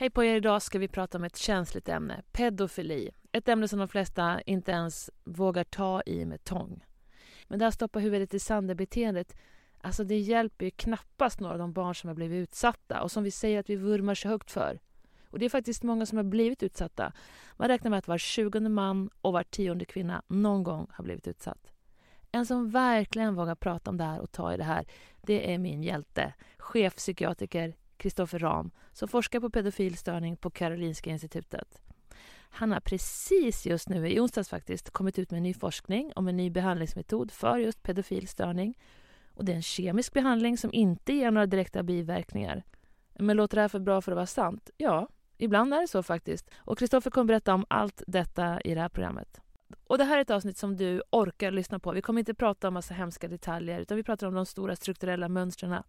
Hej på er, idag ska vi prata om ett känsligt ämne, pedofili. Ett ämne som de flesta inte ens vågar ta i med tång. Men det här stoppa huvudet i sanden-beteendet, alltså det hjälper ju knappast några av de barn som har blivit utsatta och som vi säger att vi vurmar så högt för. Och det är faktiskt många som har blivit utsatta. Man räknar med att var tjugonde man och var tionde kvinna någon gång har blivit utsatt. En som verkligen vågar prata om det här och ta i det här, det är min hjälte, chefpsykiatriker Kristoffer Ram, som forskar på pedofilstörning på Karolinska institutet. Han har precis just nu, i onsdags faktiskt, kommit ut med ny forskning om en ny behandlingsmetod för just pedofilstörning. Och det är en kemisk behandling som inte ger några direkta biverkningar. Men låter det här för bra för att vara sant? Ja, ibland är det så faktiskt. Och Kristoffer kommer berätta om allt detta i det här programmet. Och det här är ett avsnitt som du orkar lyssna på. Vi kommer inte prata om massa hemska detaljer utan vi pratar om de stora strukturella mönstren.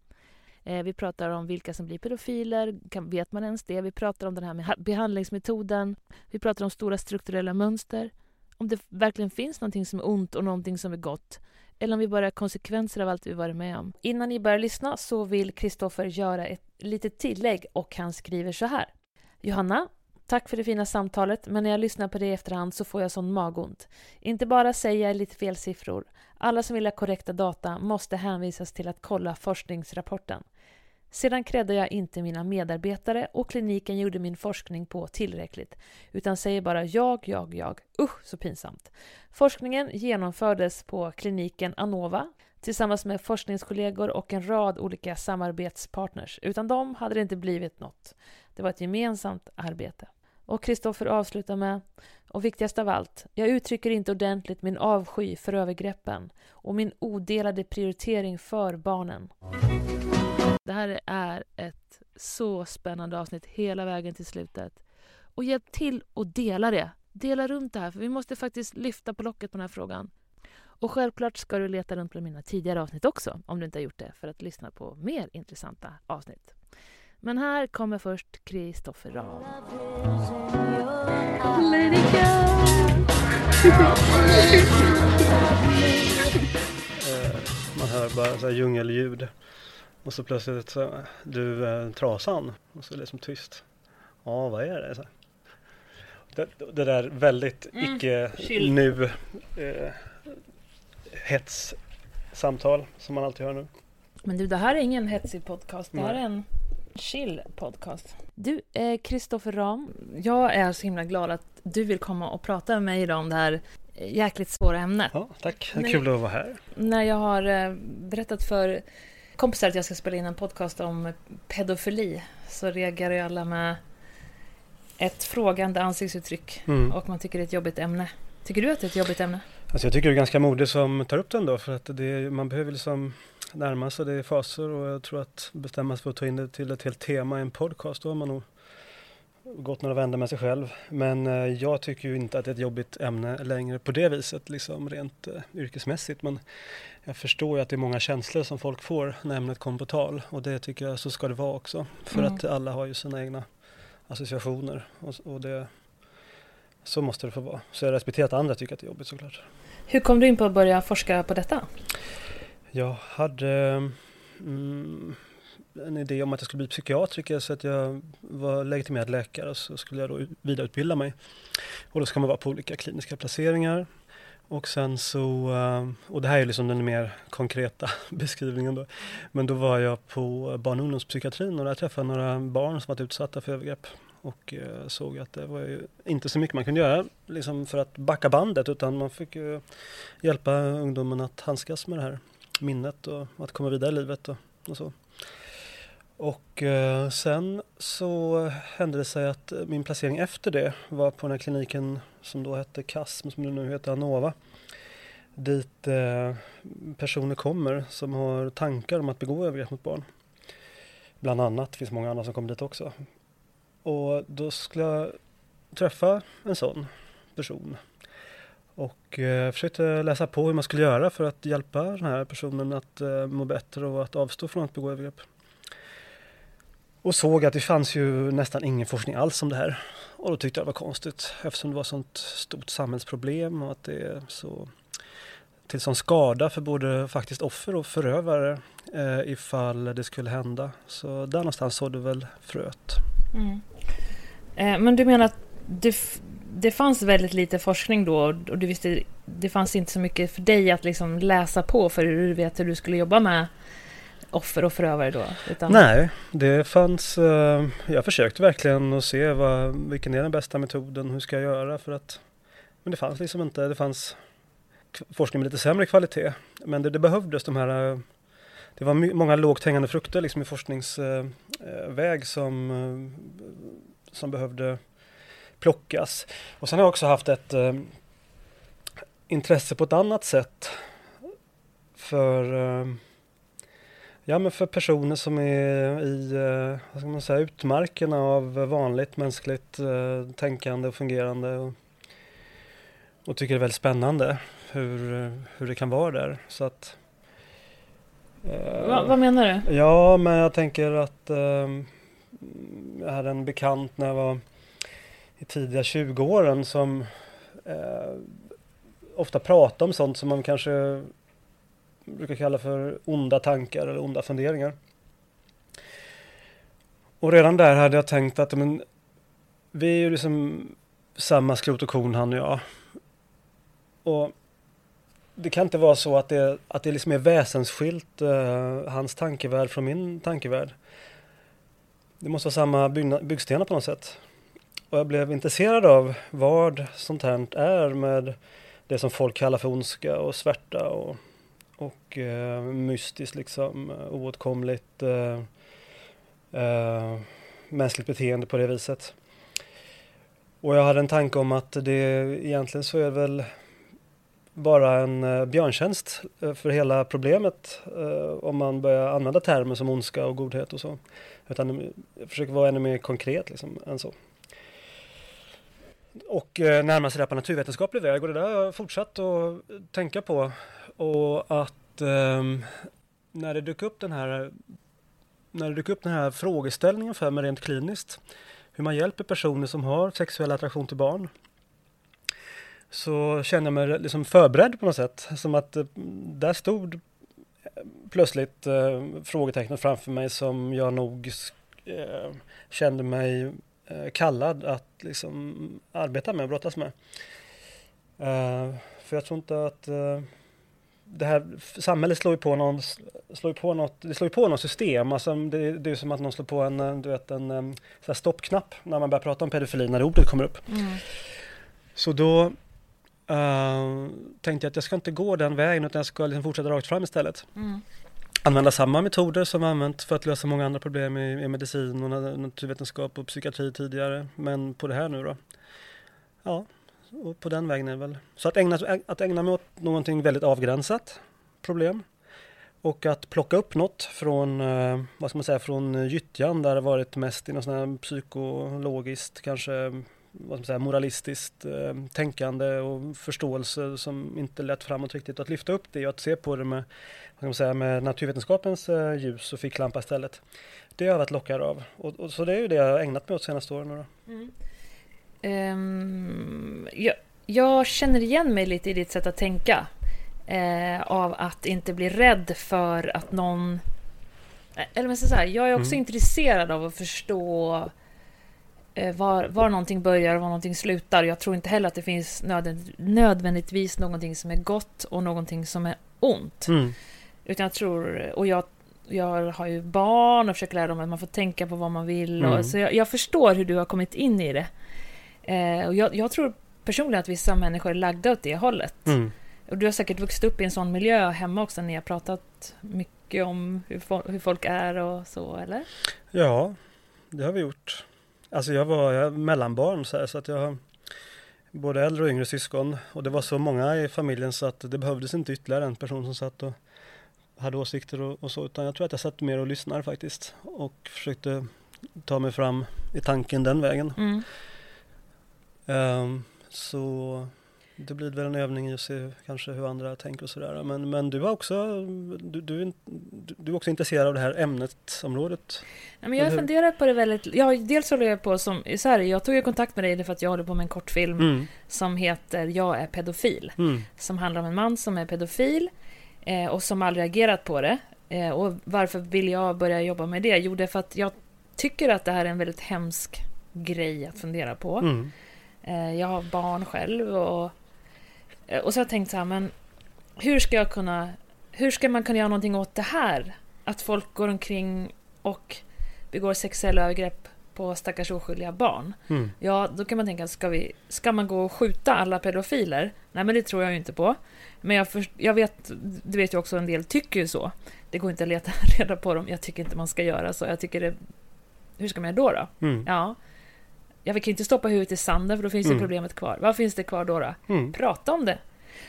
Eh, vi pratar om vilka som blir pedofiler, kan, vet man ens det? Vi pratar om den här med behandlingsmetoden. Vi pratar om stora strukturella mönster. Om det verkligen finns någonting som är ont och någonting som är gott. Eller om vi bara är konsekvenser av allt vi varit med om. Innan ni börjar lyssna så vill Kristoffer göra ett litet tillägg och han skriver så här. Johanna, Tack för det fina samtalet, men när jag lyssnar på det i efterhand så får jag sån magont. Inte bara säger jag lite fel siffror. Alla som vill ha korrekta data måste hänvisas till att kolla forskningsrapporten. Sedan kräddar jag inte mina medarbetare och kliniken gjorde min forskning på tillräckligt, utan säger bara jag, jag, jag. Usch, så pinsamt. Forskningen genomfördes på kliniken Anova tillsammans med forskningskollegor och en rad olika samarbetspartners. Utan dem hade det inte blivit något. Det var ett gemensamt arbete. Och Kristoffer avslutar med och viktigast av allt, jag uttrycker inte ordentligt min avsky för övergreppen och min odelade prioritering för barnen. Det här är ett så spännande avsnitt hela vägen till slutet. Och hjälp till att dela det. Dela runt det här, för vi måste faktiskt lyfta på locket på den här frågan. Och självklart ska du leta runt på mina tidigare avsnitt också, om du inte har gjort det, för att lyssna på mer intressanta avsnitt. Men här kommer först Kristoffer Rahm. Let it go. Man hör bara så här djungelljud. Och så plötsligt så, du eh, trasan. Och så är det liksom tyst. Ja, vad är det? Så. Det, det där väldigt mm. icke Chill. nu eh, hets samtal som man alltid hör nu. Men du, det här är ingen hetsig podcast. Det här är en chill podcast. Du, Kristoffer eh, Ram, jag är så himla glad att du vill komma och prata med mig idag om det här jäkligt svåra ämnet. Ja, tack. När, Kul att vara här. När jag har eh, berättat för kompisar att jag ska spela in en podcast om pedofili så reagerar ju alla med ett frågande ansiktsuttryck mm. och man tycker det är ett jobbigt ämne. Tycker du att det är ett jobbigt ämne? Alltså jag tycker det är ganska modigt som tar upp den då för att det, man behöver liksom närma sig det i faser och jag tror att bestämma sig för att ta in det till ett helt tema i en podcast då har man nog gått några vändor med sig själv. Men eh, jag tycker ju inte att det är ett jobbigt ämne längre på det viset, liksom rent eh, yrkesmässigt. Men jag förstår ju att det är många känslor som folk får när ämnet kommer på tal och det tycker jag så ska det vara också. För mm. att alla har ju sina egna associationer. Och, och det, så måste det få vara. Så jag respekterar att andra tycker att det är jobbigt såklart. Hur kom du in på att börja forska på detta? Jag hade mm, en idé om att jag skulle bli psykiatriker så att jag var legitimerad läkare och så skulle jag då vidareutbilda mig. Och då ska man vara på olika kliniska placeringar. Och sen så, eh, och det här är liksom den mer konkreta beskrivningen då. Men då var jag på barn och ungdomspsykiatrin och där träffade jag några barn som varit utsatta för övergrepp. Och eh, såg att det var ju inte så mycket man kunde göra liksom för att backa bandet utan man fick ju hjälpa ungdomen att handskas med det här minnet och att komma vidare i livet och, och så. Och eh, sen så hände det sig att eh, min placering efter det var på den här kliniken som då hette KASM, som nu heter Anova. Dit eh, personer kommer som har tankar om att begå övergrepp mot barn. Bland annat, det finns många andra som kommer dit också. Och då skulle jag träffa en sån person. Och eh, försökte läsa på hur man skulle göra för att hjälpa den här personen att eh, må bättre och att avstå från att begå övergrepp. Och såg att det fanns ju nästan ingen forskning alls om det här. Och då tyckte jag det var konstigt eftersom det var sånt stort samhällsproblem och att det är så till sån skada för både faktiskt offer och förövare eh, ifall det skulle hända. Så där någonstans såg du väl fröet. Mm. Eh, men du menar att det, det fanns väldigt lite forskning då och du visste det fanns inte så mycket för dig att liksom läsa på för du vet hur du skulle jobba med offer och förövare då? Utan... Nej, det fanns, eh, jag försökte verkligen att se vad, vilken är den bästa metoden, hur ska jag göra för att, men det fanns liksom inte, det fanns forskning med lite sämre kvalitet. Men det, det behövdes de här, eh, det var många lågt hängande frukter liksom i forskningsväg eh, eh, som, eh, som behövde plockas. Och sen har jag också haft ett intresse på ett annat sätt för Ja men för personer som är i eh, vad ska man säga, utmarkerna av vanligt mänskligt eh, tänkande och fungerande och, och tycker det är väldigt spännande hur, hur det kan vara där. Så att, eh, Va, vad menar du? Ja men jag tänker att eh, jag hade en bekant när jag var i tidiga 20-åren som eh, ofta pratade om sånt som man kanske brukar kalla för onda tankar eller onda funderingar. Och redan där hade jag tänkt att men, vi är ju liksom samma skrot och korn han och jag. Och det kan inte vara så att det, att det liksom är väsensskilt eh, hans tankevärld från min tankevärld. Det måste vara samma byggstenar på något sätt. Och jag blev intresserad av vad sånt här är med det som folk kallar för ondska och svärta och och eh, mystiskt liksom eh, oåtkomligt eh, eh, mänskligt beteende på det viset. Och jag hade en tanke om att det egentligen så är väl bara en eh, björntjänst eh, för hela problemet om man börjar använda termer som ondska och godhet och så. Utan jag försöker vara ännu mer konkret liksom, än så. Och eh, närma sig det på naturvetenskaplig väg och det där har jag fortsatt att tänka på och att um, när det dök upp den här när det dök upp den här frågeställningen för mig rent kliniskt, hur man hjälper personer som har sexuell attraktion till barn, så kände jag mig liksom förberedd på något sätt. Som att eh, där stod eh, plötsligt eh, frågetecknet framför mig som jag nog eh, kände mig kallad att liksom arbeta med och brottas med. Eh, för jag tror inte att eh, det här samhället slår ju på någon, slår på något, det slår ju på något system. Alltså det, det är som att någon slår på en, du vet, en, en så stoppknapp när man börjar prata om pedofili, när ordet kommer upp. Mm. Så då uh, tänkte jag att jag ska inte gå den vägen utan jag ska liksom fortsätta rakt fram istället. Mm. Använda samma metoder som vi använt för att lösa många andra problem i, i medicin och naturvetenskap och psykiatri tidigare. Men på det här nu då. Ja, och på den vägen är det väl. Så att ägna, att ägna mig åt någonting väldigt avgränsat problem och att plocka upp något från, eh, vad ska man säga, från gyttjan där det varit mest i något sånt här psykologiskt kanske vad ska man moralistiskt eh, tänkande och förståelse som inte lät framåt riktigt. Att lyfta upp det och att se på det med, vad ska man säga, med naturvetenskapens eh, ljus och ficklampa istället. Det har jag varit lockad av. Och, och, så det är ju det jag har ägnat mig åt de senaste åren. Mm. Um, jag, jag, känner igen mig lite i ditt sätt att tänka. Eh, av att inte bli rädd för att någon... Eh, eller men så här, jag är också mm. intresserad av att förstå var, var någonting börjar och var någonting slutar. Jag tror inte heller att det finns nödvändigtvis någonting som är gott och någonting som är ont. Mm. Utan jag tror, och jag, jag har ju barn och försöker lära dem att man får tänka på vad man vill. Mm. Och, så jag, jag, förstår hur du har kommit in i det. Eh, och jag, jag, tror personligen att vissa människor är lagda åt det hållet. Mm. Och du har säkert vuxit upp i en sån miljö hemma också. Ni har pratat mycket om hur, hur folk är och så, eller? Ja, det har vi gjort. Alltså jag var jag mellanbarn så, här, så att jag har både äldre och yngre syskon. Och det var så många i familjen så att det behövdes inte ytterligare en person som satt och hade åsikter och, och så. Utan jag tror att jag satt mer och lyssnade faktiskt. Och försökte ta mig fram i tanken den vägen. Mm. Um, så det blir väl en övning i att se kanske hur andra tänker och sådär. Men, men du, var också, du, du, du är också intresserad av det här ämnesområdet? Ja, men jag har funderat på det väldigt... Ja, dels håller jag på som... Så här, jag tog ju kontakt med dig för att jag håller på med en kortfilm mm. som heter Jag är pedofil. Mm. Som handlar om en man som är pedofil eh, och som aldrig agerat på det. Eh, och varför vill jag börja jobba med det? Jo, det är för att jag tycker att det här är en väldigt hemsk grej att fundera på. Mm. Eh, jag har barn själv och, och så har jag tänkt så här, men hur ska jag kunna, hur ska man kunna göra någonting åt det här? Att folk går omkring och begår sexuella övergrepp på stackars oskyldiga barn. Mm. Ja, då kan man tänka, ska, vi, ska man gå och skjuta alla pedofiler? Nej, men det tror jag ju inte på. Men jag, för, jag vet, du vet ju också en del tycker ju så. Det går inte att leta reda på dem. Jag tycker inte man ska göra så. Jag tycker det... Hur ska man göra då? då? Mm. Ja, jag kan inte stoppa huvudet i sanden för då finns mm. ju problemet kvar. Vad finns det kvar då? då? Mm. Prata om det.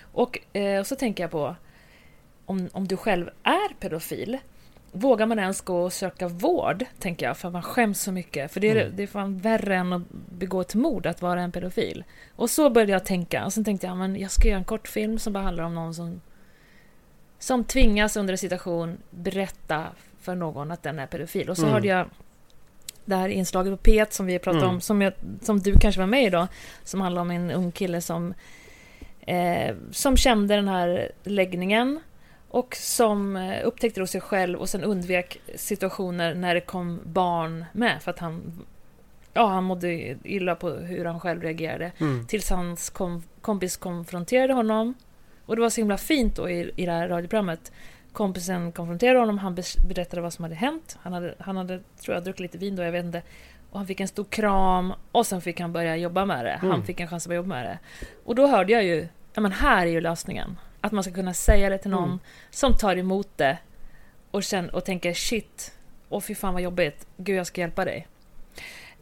Och, eh, och så tänker jag på om, om du själv är pedofil, vågar man ens gå och söka vård, tänker jag, för man skäms så mycket. För det är, mm. det är fan värre än att begå ett mord att vara en pedofil. Och så började jag tänka, och sen tänkte jag, men jag ska göra en kortfilm som bara handlar om någon som som tvingas under en situation berätta för någon att den är pedofil. Och så mm. hörde jag det här inslaget på P1 som vi pratade mm. om, som, jag, som du kanske var med i då, som handlar om en ung kille som, eh, som kände den här läggningen och som eh, upptäckte hos sig själv och sen undvek situationer när det kom barn med för att han Ja, han mådde illa på hur han själv reagerade. Mm. Tills hans kom, kompis konfronterade honom. Och det var så himla fint då i, i det här radioprogrammet Kompisen konfronterade honom, han berättade vad som hade hänt. Han hade, han hade tror jag, druckit lite vin då, jag vet inte. Och han fick en stor kram och sen fick han börja jobba med det. Mm. Han fick en chans att börja jobba med det. Och då hörde jag ju, ja men här är ju lösningen. Att man ska kunna säga det till någon mm. som tar emot det och, känner, och tänker shit, åh fy fan vad jobbigt, gud jag ska hjälpa dig.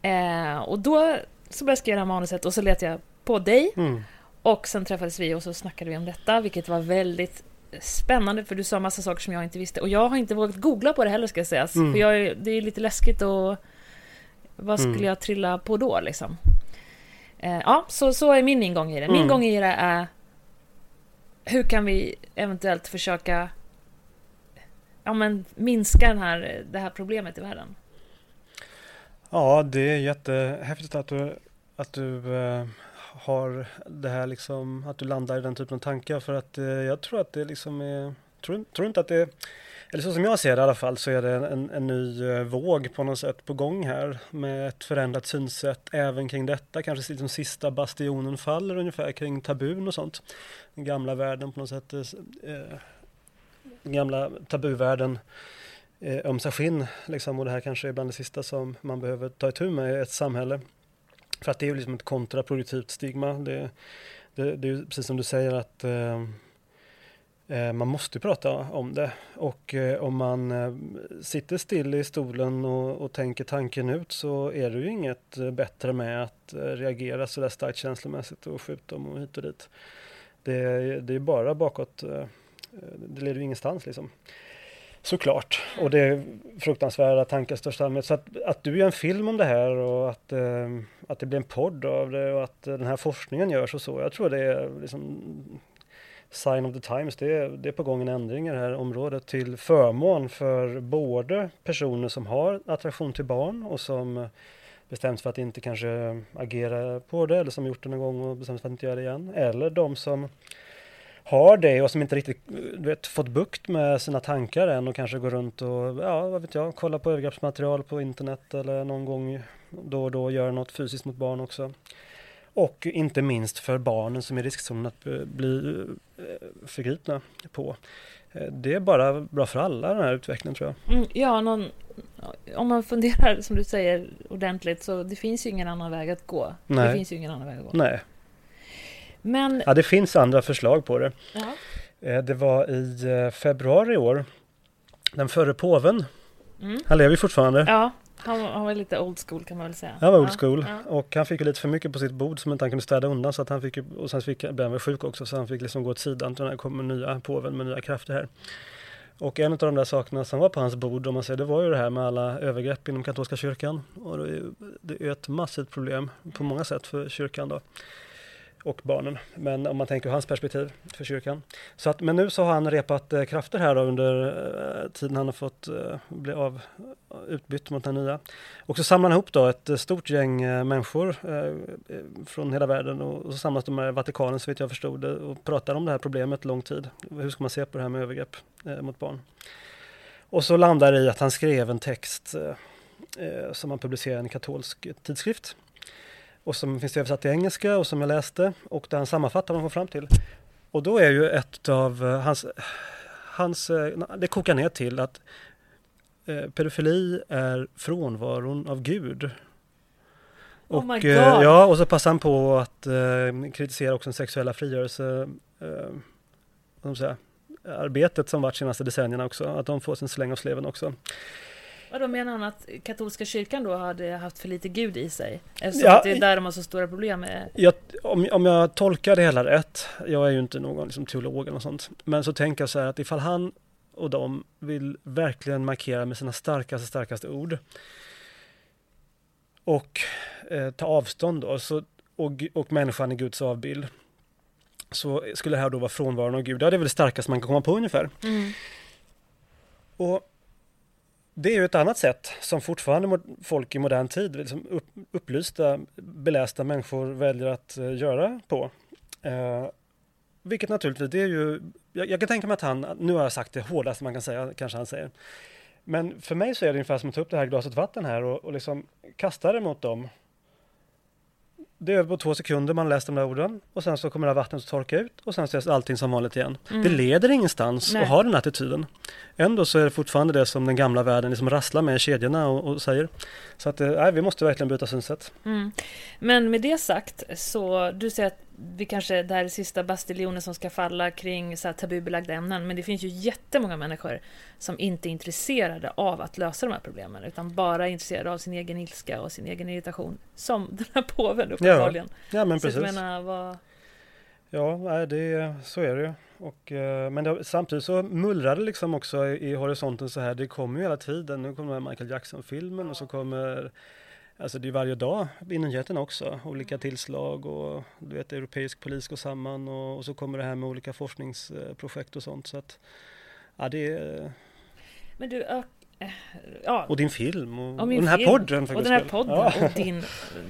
Eh, och då så började jag skriva det här manuset och så letade jag på dig. Mm. Och sen träffades vi och så snackade vi om detta, vilket var väldigt spännande för du sa massa saker som jag inte visste. Och jag har inte vågat googla på det heller ska sägas. Mm. För jag, det är lite läskigt och vad skulle mm. jag trilla på då liksom? Eh, ja, så, så är min ingång i det. Min mm. gång i det är hur kan vi eventuellt försöka ja, men, minska den här, det här problemet i världen? Ja, det är jättehäftigt att du, att du eh, har det här liksom, att du landar i den typen av tankar för att eh, jag tror att det liksom är, tror, tror inte att det eller så som jag ser det i alla fall så är det en, en ny eh, våg på något sätt på gång här med ett förändrat synsätt även kring detta. Kanske liksom sista bastionen faller ungefär kring tabun och sånt. Den gamla världen på något sätt. Eh, eh den gamla tabuvärlden eh, ömsar skinn liksom och det här kanske är bland det sista som man behöver ta itu med i ett samhälle. För att det är ju liksom ett kontraproduktivt stigma. Det, det, det är ju precis som du säger att eh, eh, man måste prata om det. Och eh, om man eh, sitter still i stolen och, och, tänker tanken ut så är det ju inget eh, bättre med att eh, reagera så där starkt känslomässigt och skjuta dem och hit och dit. Det, det är bara bakåt. det leder ju ingenstans liksom. Såklart. Och det är fruktansvärda tankar i största allmänhet. Så att, att du gör en film om det här och att, eh, att det blir en podd av det och att eh, den här forskningen görs och så. Jag tror det är liksom sign of the times. Det är, det är på gång en ändring i det här området till förmån för både personer som har attraktion till barn och som bestämt för att inte kanske agera på det eller som gjort det någon gång och bestämt för att inte göra det igen. Eller de som har det och som inte riktigt vet, fått bukt med sina tankar än och kanske går runt och, ja vad vet jag, kollar på övergreppsmaterial på internet eller någon gång då och då gör något fysiskt mot barn också. Och inte minst för barnen som är i riskzonen att bli eh, förgripna på. Eh, det är bara bra för alla den här utvecklingen tror jag. Mm, ja, någon, om man funderar som du säger ordentligt så det finns ju ingen annan väg att gå. Nej. Det finns ju ingen annan väg att gå. Nej. Men... Ja, det finns andra förslag på det. Ja. Eh, det var i februari i år. Den förre påven, mm. han lever fortfarande. Ja. Han, han, var lite old school kan man väl säga. Han var old school ja. och han fick ju lite för mycket på sitt bord som inte han kunde städa undan så att han fick ju, och sen fick, blev han sjuk också så han fick liksom gå åt sidan när det kom nya påven med nya krafter här. Och en av de där sakerna som var på hans bord om man säger det var ju det här med alla övergrepp inom katolska kyrkan. Och det är, är ett massivt problem på många sätt för kyrkan då och barnen. Men om man tänker hans perspektiv för kyrkan. Så att, men nu så har han repat eh, krafter här under eh, tiden han har fått eh, bli av, eh, utbytt mot den nya. Och så samlar han ihop då ett eh, stort gäng eh, människor eh, eh, från hela världen och, och, så samlas de i Vatikanen så vitt jag förstod det och pratar om det här problemet lång tid. Hur ska man se på det här med övergrepp mot barn? Och så landar det i att han skrev en text som han publicerade i en katolsk tidskrift och som finns översatt till engelska och som jag läste och där han sammanfattar vad han kom fram till. Och då är ju ett av eh, hans, hans eh, det kokar ner till att eh, pedofili är frånvaron av Gud. Oh och, oh ja, och så passar han på att eh, kritisera också den sexuella frigörelse eh, säga, arbetet som varit senaste decennierna också, att de får sin släng av sleven också. Vadå menar han att katolska kyrkan då hade haft för lite Gud i sig? Eftersom ja, att det är där de har så stora problem med... Jag, om, om jag tolkar det hela rätt, jag är ju inte någon liksom, teolog eller något sånt, men så tänker jag så här att ifall han och de vill verkligen markera med sina starkaste, starkaste ord och eh, ta avstånd då, så, och, och människan är Guds avbild, så skulle det här då vara frånvaron av Gud. Ja, det är väl det starkaste man kan komma på ungefär. Mm. Och det är ju ett annat sätt som fortfarande folk i modern tid, liksom upplysta, belästa människor väljer att eh, göra på. Eh, vilket naturligtvis, det är ju, jag, jag, kan tänka mig att han, nu har jag sagt det hårdaste man kan säga, kanske han säger. Men för mig så är det ungefär som att ta upp det här glaset vatten här och, och liksom kasta det mot dem det är på två sekunder man läst de där orden och sen så kommer det här vattnet att torka ut och sen så är allting som vanligt igen. Mm. Det leder ingenstans Nej. att ha den attityden. Ändå så är det fortfarande det som den gamla världen liksom rasslar med i kedjorna och, och säger. Så att eh, vi måste verkligen byta synsätt. Mm. Men med det sagt så du säger att vi kanske det här är sista bastiljonen som ska falla kring så här tabubelagda ämnen. Men det finns ju jättemånga människor som inte är intresserade av att lösa de här problemen. Utan bara är intresserade av sin egen ilska och sin egen irritation. Som den här påven uppenbarligen. Ja, ja men precis. Så jag menar, vad... Ja, det, så är det ju. Och, eh, men det, samtidigt så mullrar det liksom också i, i horisonten så här. Det kommer ju hela tiden. Nu kommer Michael Jackson-filmen och så kommer Alltså det är varje dag i nyheterna också, olika tillslag och du vet europeisk polis går samman och, och så kommer det här med olika forskningsprojekt och sånt. Så att, ja, det är... Men du, ja. Och din film och, och, och den här film, podden. och den här podden ja. och din,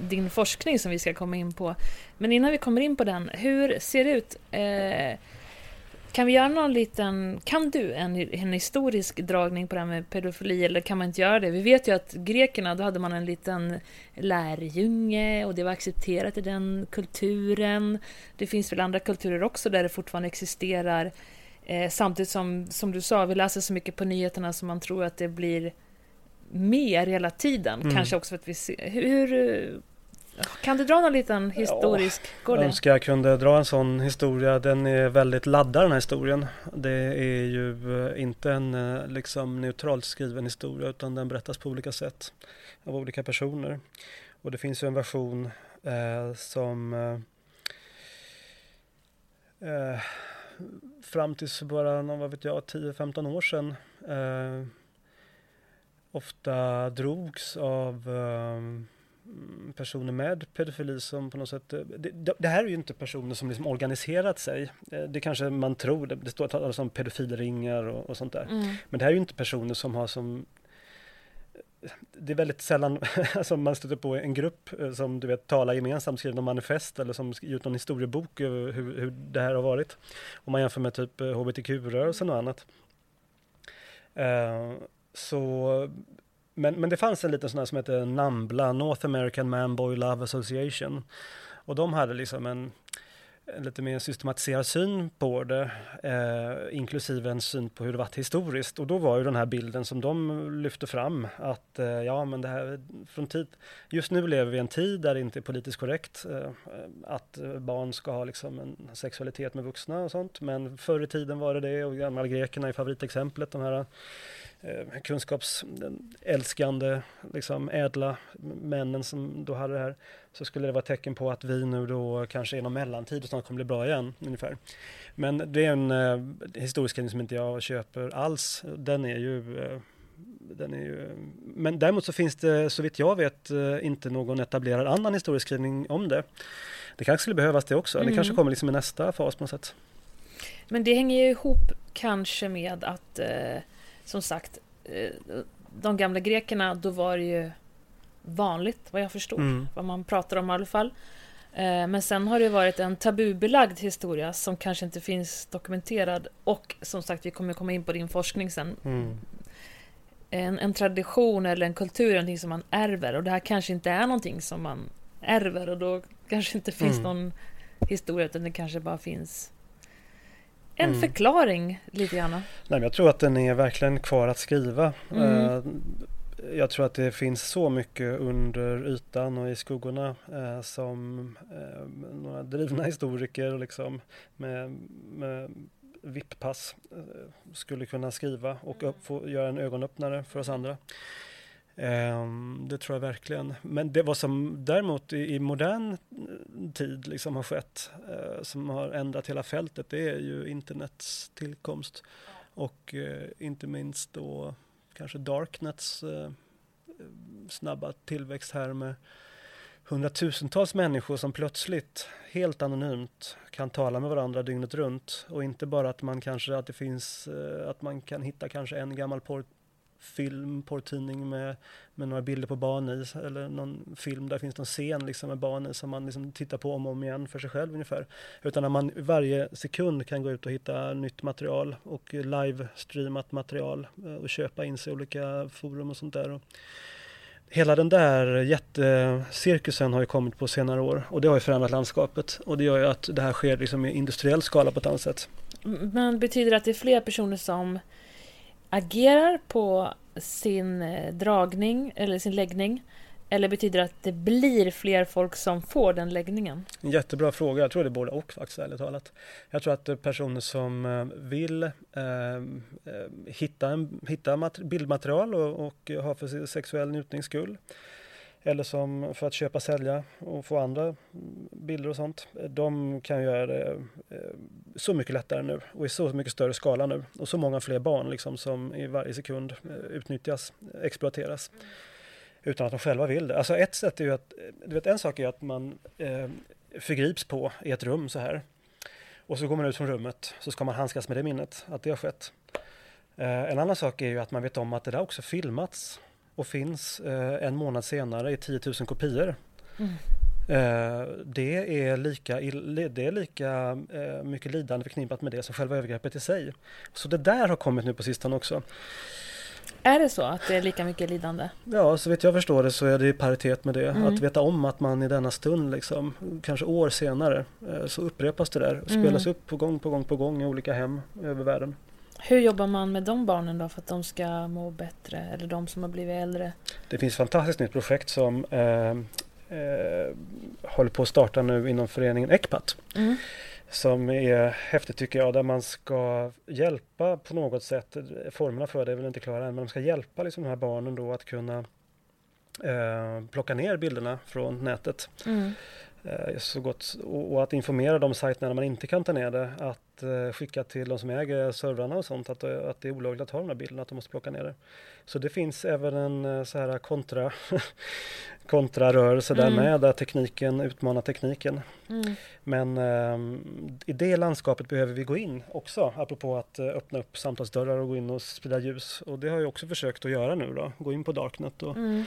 din forskning som vi ska komma in på. Men innan vi kommer in på den, hur ser det ut? Eh, kan vi göra någon liten, kan du en, en historisk dragning på det här med pedofili eller kan man inte göra det? Vi vet ju att grekerna, då hade man en liten lärjunge och det var accepterat i den kulturen. Det finns väl andra kulturer också där det fortfarande existerar. Eh, samtidigt som, som du sa, vi läser så mycket på nyheterna som man tror att det blir mer hela tiden. Mm. Kanske också för att vi ser, hur, kan du dra någon liten historisk? Ja, jag önskar jag kunde dra en sån historia. Den är väldigt laddad den här historien. Det är ju eh, inte en eh, liksom neutralt skriven historia utan den berättas på olika sätt av olika personer. Och det finns ju en version eh, som eh, eh fram tills bara, vad vet jag, 10-15 år sedan Eh, ofta drogs av personer med pedofili som på något sätt... Eh, det, det, här är ju inte personer som liksom organiserat sig. Eh, det kanske man tror, det, det står talas om pedofilringar och, och sånt där. Mm. Men det här är ju inte personer som har som det är väldigt sällan alltså man stöter på en grupp som du vet talar gemensamt, skriver någon manifest eller som gjort någon historiebok över hur, hur det här har varit. Om man jämför med typ hbtq-rörelsen och annat. Uh, så men, men det fanns en liten sån här som hette NAMBLA, North American Man Boy Love Association. Och de hade liksom en, en lite mer systematiserad syn på det, eh, inklusive en syn på hur det varit historiskt. Och då var ju den här bilden som de lyfte fram att eh, ja, men det här från tid, just nu lever vi i en tid där det inte är politiskt korrekt eh, att eh, barn ska ha liksom en sexualitet med vuxna och sånt. Men förr i tiden var det det och gamla grekerna är favoritexemplet, de här eh, kunskapsälskande, liksom ädla männen som då hade det här, så skulle det vara tecken på att vi nu då kanske är någon mellantid och snart kommer bli bra igen, ungefär. Men det är en eh, historieskrivning som inte jag köper alls. Den är ju eh, den är ju, men däremot så finns det så vitt jag vet eh, inte någon etablerad annan historieskrivning om det. Det kanske skulle behövas det också. Mm. Det kanske kommer liksom i nästa fas på något sätt. Men det hänger ju ihop kanske med att eh, som sagt, eh, de gamla grekerna, då var det ju vanligt vad jag förstår, mm. vad man pratar om i alla fall. Eh, men sen har det varit en tabubelagd historia som kanske inte finns dokumenterad och som sagt, vi kommer komma in på din forskning sen. Mm. En, en, tradition eller en kultur är någonting som man ärver och det här kanske inte är någonting som man ärver och då kanske inte finns mm. någon historia utan det kanske bara finns en mm. förklaring lite grann? Nej, men jag tror att den är verkligen kvar att skriva. Mm. Uh, jag tror att det finns så mycket under ytan och i skuggorna uh, som uh, några drivna historiker liksom, med, med VIP-pass skulle kunna skriva och upp, få göra en ögonöppnare för oss andra. Um, det tror jag verkligen. Men det vad som däremot i, i modern eh, tid liksom har skett, uh, som har ändrat hela fältet, det är ju internets tillkomst. Och uh, inte minst då kanske darknets uh, snabba tillväxt här med hundratusentals människor som plötsligt helt anonymt kan tala med varandra dygnet runt och inte bara att man kanske att det finns att man kan hitta kanske en gammal porr film, porrtidning med, med några bilder på barn i eller någon film där det finns någon scen liksom med barn i som man liksom tittar på om och om igen för sig själv ungefär. Utan att man varje sekund kan gå ut och hitta nytt material och livestreamat material eh, och köpa in sig i olika forum och sånt där. Och hela den där jättecirkusen har ju kommit på senare år och det har ju förändrat landskapet och det gör ju att det här sker liksom i industriell skala på ett annat sätt. Men betyder det att det är fler personer som agerar på sin eh, dragning eller sin läggning? Eller betyder det att det blir fler folk som får den läggningen? En jättebra fråga. Jag tror det är både och faktiskt, ärligt talat. Jag tror att eh, personer som eh, vill eh, hitta, en, hitta bildmaterial och, och ha för sexuell njutnings skull eller som för att köpa, sälja och få andra bilder och sånt. De kan göra det eh, så mycket lättare nu och i så mycket större skala nu och så många fler barn liksom som i varje sekund eh, utnyttjas, exploateras utan att de själva vill det. Alltså ett sätt är ju att, eh, du vet en sak är att man eh, förgrips på i ett rum så här och så går man ut från rummet så ska man handskas med det minnet, att det har skett. Eh, en annan sak är ju att man vet om att det där också filmats och finns eh, en månad senare i 10 000 kopior. Mm. Eh, det är lika, det är lika eh, mycket lidande förknippat med det som själva övergreppet i sig. Så det där har kommit nu på sistone också. Är det så att det är lika mycket lidande? Ja, så vet jag förstår det så är det i paritet med det. Mm. Att veta om att man i denna stund, liksom, kanske år senare, så upprepas det där. Spelas mm. upp på gång på gång på gång i olika hem över världen. Hur jobbar man med de barnen då för att de ska må bättre eller de som har blivit äldre? Det finns ett fantastiskt nytt projekt som eh, eh, håller på att starta nu inom föreningen ECPAT. Mm. Som är häftigt tycker jag, där man ska hjälpa på något sätt, formerna för det är väl inte klara än, men de ska hjälpa liksom de här barnen då att kunna eh, plocka ner bilderna från nätet. Mm. Eh, så gott, och, att informera de sajterna när man inte kan ta ner det. Att eh, skicka till de som äger servrarna och sånt att, eh, att det är olagligt att ha de här bilderna, att de måste plocka ner det. Så det finns även en så här kontra kontrarörelse där mm. med, där tekniken utmanar tekniken. Mm. Men eh, i det landskapet behöver vi gå in också, apropå att öppna upp samtalsdörrar och gå in och sprida ljus. Och det har jag också försökt att göra nu då, gå in på Darknet och, mm.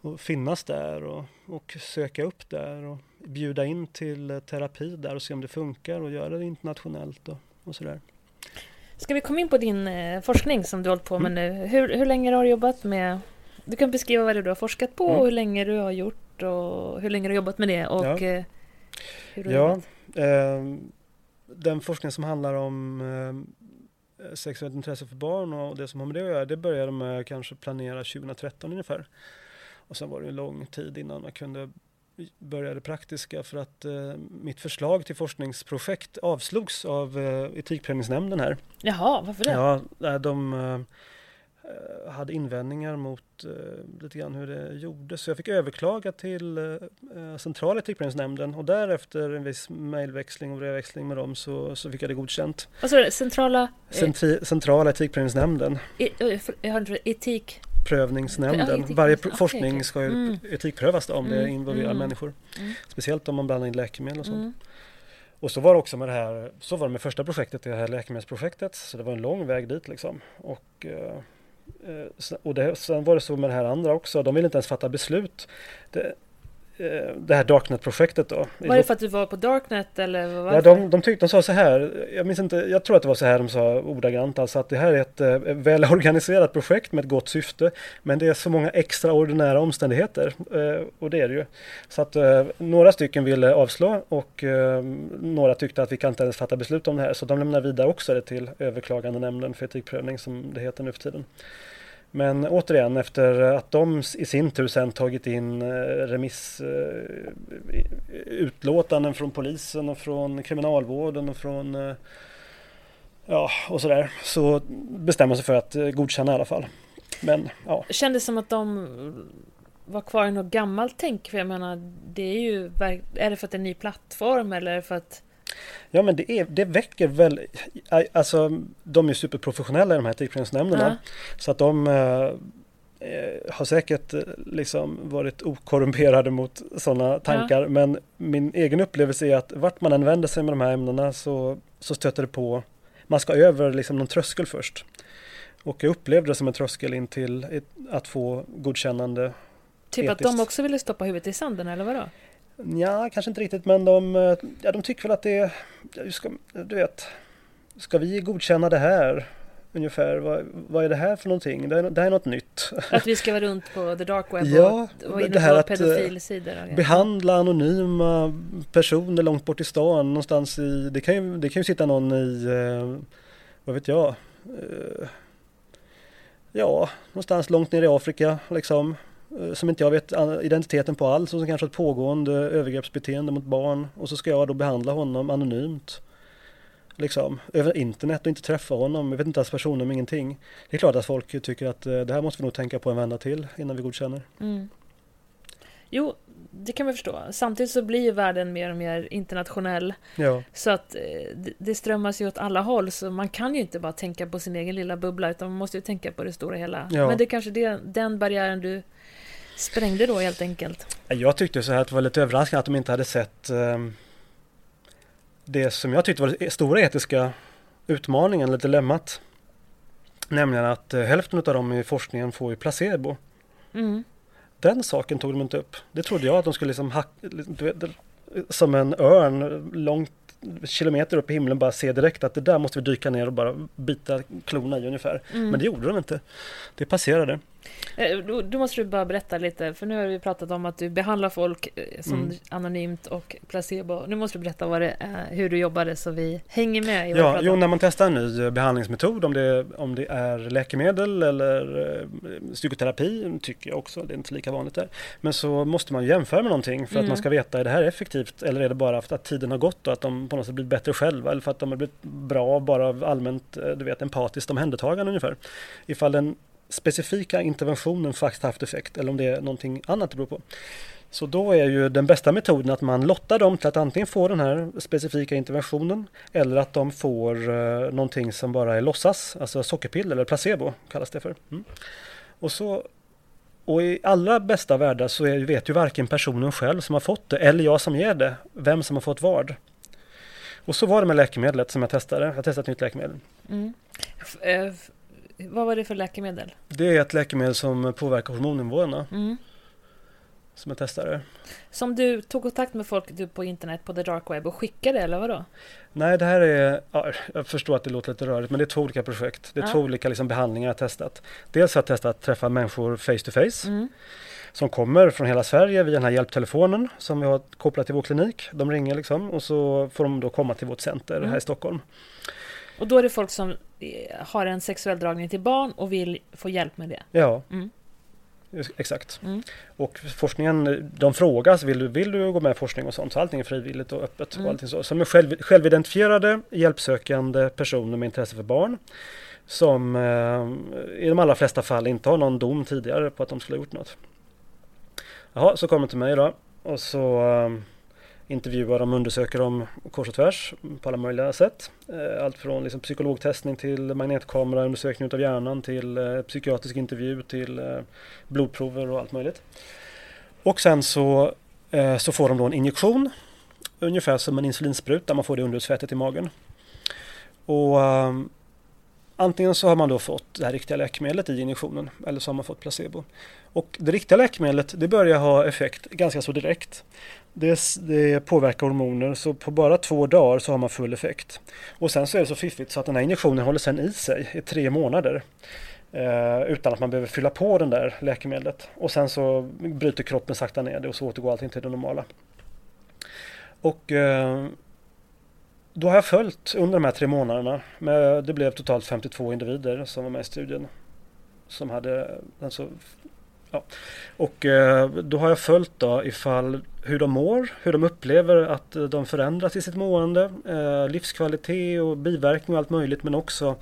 och finnas där och, och, söka upp där och bjuda in till eh, terapi där och se om det funkar och göra det internationellt och, och sådär. Ska vi komma in på din eh, forskning som du hållit på med mm. nu? Hur, hur länge har du jobbat med du kan beskriva vad du har forskat på mm. och hur länge du har gjort och hur länge du har jobbat med det och ja. Eh, hur du ja, eh, Den forskning som handlar om eh, sexuellt intresse för barn och det som har med det att göra, det började med kanske planera 2013 ungefär. Och sen var det en lång tid innan man kunde börja det praktiska för att eh, mitt förslag till forskningsprojekt avslogs av eh, Etikprövningsnämnden här. Jaha, varför det? Ja, de eh, Eh, hade invändningar mot eh, lite grann hur det gjordes. Så jag fick överklaga till eh, centrala etikprövningsnämnden och därefter en viss mejlväxling och brevväxling med dem så, så fick jag det godkänt. Vad sa du? Centrala? Centri, centrala etikprövningsnämnden. E, jag har etik? Prövningsnämnden. Varje okay, forskning ska ju mm. etikprövas då, om mm. det involverar mm. människor. Mm. Speciellt om man blandar in läkemedel och sånt. Mm. Och så var det också med det här, så var det med första projektet, det här läkemedelsprojektet. Så det var en lång väg dit liksom. Och Eh, och det, sen var det så med det här andra också, de ville inte ens fatta beslut. Det, eh, det här Darknet-projektet då. Var det för att du var på Darknet eller? Ja, de, de tyckte, de sa så här, jag minns inte, jag tror att det var så här de sa ordagrant, alltså att det här är ett eh, välorganiserat projekt med ett gott syfte, men det är så många extraordinära omständigheter, eh, och det är det ju. Så att eh, några stycken ville avslå och eh, några tyckte att vi kan inte ens fatta beslut om det här, så de lämnar vidare också det till överklagandenämnden för etikprövning som det heter nu för tiden. Men återigen efter att de i sin tur sen tagit in eh, remissutlåtanden eh, från polisen och från kriminalvården och från eh, ja och sådär så bestämmer sig för att godkänna i alla fall. Men ja. Kändes som att de var kvar i något gammalt tänk? För jag menar, det är ju, är det för att det är en ny plattform eller för att Ja men det, är, det väcker väl, alltså de är superprofessionella i de här etikprövningsnämnderna. Mm. Så att de eh, eh, har säkert eh, liksom varit okorrumperade mot sådana tankar. Mm. Men min egen upplevelse är att vart man än vänder sig med de här ämnena så, så stöter det på, man ska över liksom någon tröskel först. Och jag upplevde det som en tröskel in till att få godkännande. Typ etiskt. att de också ville stoppa huvudet i sanden eller vadå? Ja, kanske inte riktigt men de, ja, de tycker väl att det ska, du vet, ska vi godkänna det här? Ungefär, vad, vad är det här för någonting? Det är, det här är något nytt. Att vi ska vara runt på the dark web ja, och, och inne det här på att eh, pedofilsidor? behandla anonyma personer långt bort i stan någonstans i, det kan ju, det kan ju sitta någon i, eh, vad vet jag, eh, ja, någonstans långt ner i Afrika liksom Eh, som inte jag vet identiteten på alls och som kanske har ett pågående övergreppsbeteende mot barn och så ska jag då behandla honom anonymt. Liksom över internet och inte träffa honom. Jag vet inte ens personnummer, ingenting. Det är klart att folk tycker att eh, det här måste vi nog tänka på en vända till innan vi godkänner. Mm. Jo, det kan man förstå. Samtidigt så blir ju världen mer och mer internationell. Ja. Så att eh, det strömmas ju åt alla håll, så man kan ju inte bara tänka på sin egen lilla bubbla, utan man måste ju tänka på det stora hela. Ja. Men det är kanske det, den barriären du sprängde då helt enkelt? Jag tyckte så här att det var lite överraskande att de inte hade sett eh, det som jag tyckte var den stora etiska utmaningen, eller dilemmat. Nämligen att eh, hälften av dem i forskningen får ju placebo. Mm. Den saken tog de inte upp. Det trodde jag att de skulle liksom hacka, som en örn långt kilometer upp i himlen bara se direkt att det där måste vi dyka ner och bara bita klorna i ungefär. Mm. Men det gjorde de inte. Det passerade. Eh, då, då, måste du bara berätta lite, för nu har vi pratat om att du behandlar folk eh, som mm. anonymt och placebo. Nu måste du berätta vad det är, hur du jobbade så vi hänger med. I ja, jo, när man testar en ny behandlingsmetod, om det, om det är läkemedel eller eh, psykoterapi, tycker jag också, det är inte lika vanligt där. Men så måste man jämföra med någonting för mm. att man ska veta, är det här effektivt eller är det bara för att tiden har gått och att de på något sätt blivit bättre själva eller för att de har blivit bra bara av allmänt, du vet, empatiskt omhändertagande ungefär. Ifall den specifika interventionen faktiskt haft effekt eller om det är någonting annat det beror på. Så då är ju den bästa metoden att man lottar dem till att antingen få den här specifika interventionen eller att de får eh, någonting som bara är låtsas, alltså sockerpill eller placebo kallas det för. Mm. Och, så, och i allra bästa världar så är, vet ju varken personen själv som har fått det eller jag som ger det, vem som har fått vad. Och så var det med läkemedlet som jag testade. Jag testade ett nytt läkemedel. Mm. Eh, vad var det för läkemedel? Det är ett läkemedel som påverkar hormonnivåerna. Mm som jag testade. Som du tog kontakt med folk du på internet på the dark web och skickade eller vadå? Nej, det här är, ja, jag förstår att det låter lite rörigt, men det är två olika projekt. Det är ja. två olika liksom, behandlingar jag testat. Dels har jag testat att träffa människor face to face. Mm. Som kommer från hela Sverige via den här hjälptelefonen som vi har kopplat till vår klinik. De ringer liksom och så får de då komma till vårt center mm. här i Stockholm. Och då är det folk som eh, har en sexuell dragning till barn och vill få hjälp med det? Ja. Mm. Exakt. Mm. Och forskningen, de frågas, vill du, vill du gå med i forskning och sånt? Så allting är frivilligt och öppet. Mm. Och allting så. Som är själv, självidentifierade, hjälpsökande personer med intresse för barn. Som eh, i de allra flesta fall inte har någon dom tidigare på att de skulle ha gjort något. Jaha, så kommer till mig då. Och så eh, intervjuar dem, undersöker dem kors och tvärs på alla möjliga sätt. Eh, allt från liksom psykologtestning till magnetkameraundersökning av hjärnan till eh, psykiatrisk intervju till eh, blodprover och allt möjligt. Och sen så, så får de då en injektion, ungefär som en insulinspruta, man får det underhudsfettet i magen. Och ehm, Antingen så har man då fått det här riktiga läkemedlet i injektionen eller så har man fått placebo. Och det riktiga läkemedlet det börjar ha effekt ganska så direkt. Det, det påverkar hormoner så på bara två dagar så har man full effekt. Och sen så är det så fiffigt så att den här injektionen håller sen i sig i tre månader. Eh, utan att man behöver fylla på den där läkemedlet. Och sen så bryter kroppen sakta ner det och så återgår allting till det normala. Och eh, då har jag följt under de här tre månaderna. Med, det blev totalt 52 individer som var med i studien. Som hade alltså, ja. Och eh, då har jag följt då ifall hur de mår, hur de upplever att de förändras i sitt mående, eh, livskvalitet och biverkning och allt möjligt men också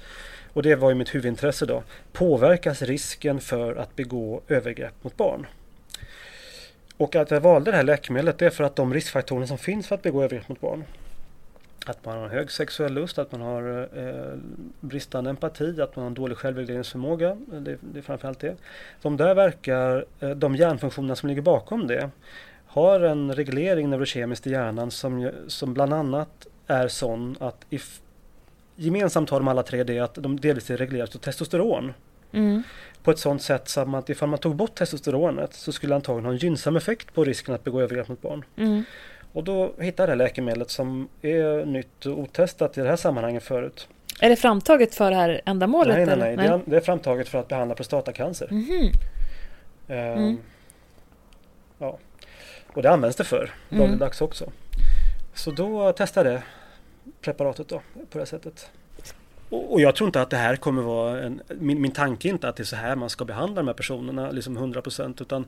och det var ju mitt huvudintresse då, påverkas risken för att begå övergrepp mot barn. Och att jag valde det här läkemedlet det är för att de riskfaktorer som finns för att begå övergrepp mot barn att man har hög sexuell lust, att man har eh, bristande empati, att man har en dålig självregleringsförmåga. Det, det är framförallt det. De där verkar, eh, de hjärnfunktionerna som ligger bakom det, har en reglering neurokemiskt i hjärnan som, som bland annat är sån att if, gemensamt har de alla tre det att de delvis är reglerade av testosteron. Mm. På ett sånt sätt som att ifall man tog bort testosteronet så skulle det antagligen ha en gynnsam effekt på risken att begå övergrepp mot barn. Mm. Och då hittade jag det läkemedlet som är nytt och otestat i det här sammanhanget förut. Är det framtaget för det här ändamålet? Nej, nej, nej. nej. Det, är, det, är, framtaget för att behandla prostatacancer. Mm -hmm. ehm, mm. Ja. Och det används det för mm. dagligdags också. Så då testade jag preparatet då på det här sättet. Och jag tror inte att det här kommer vara en, min, min tanke är inte att det är så här man ska behandla de här personerna, liksom 100% utan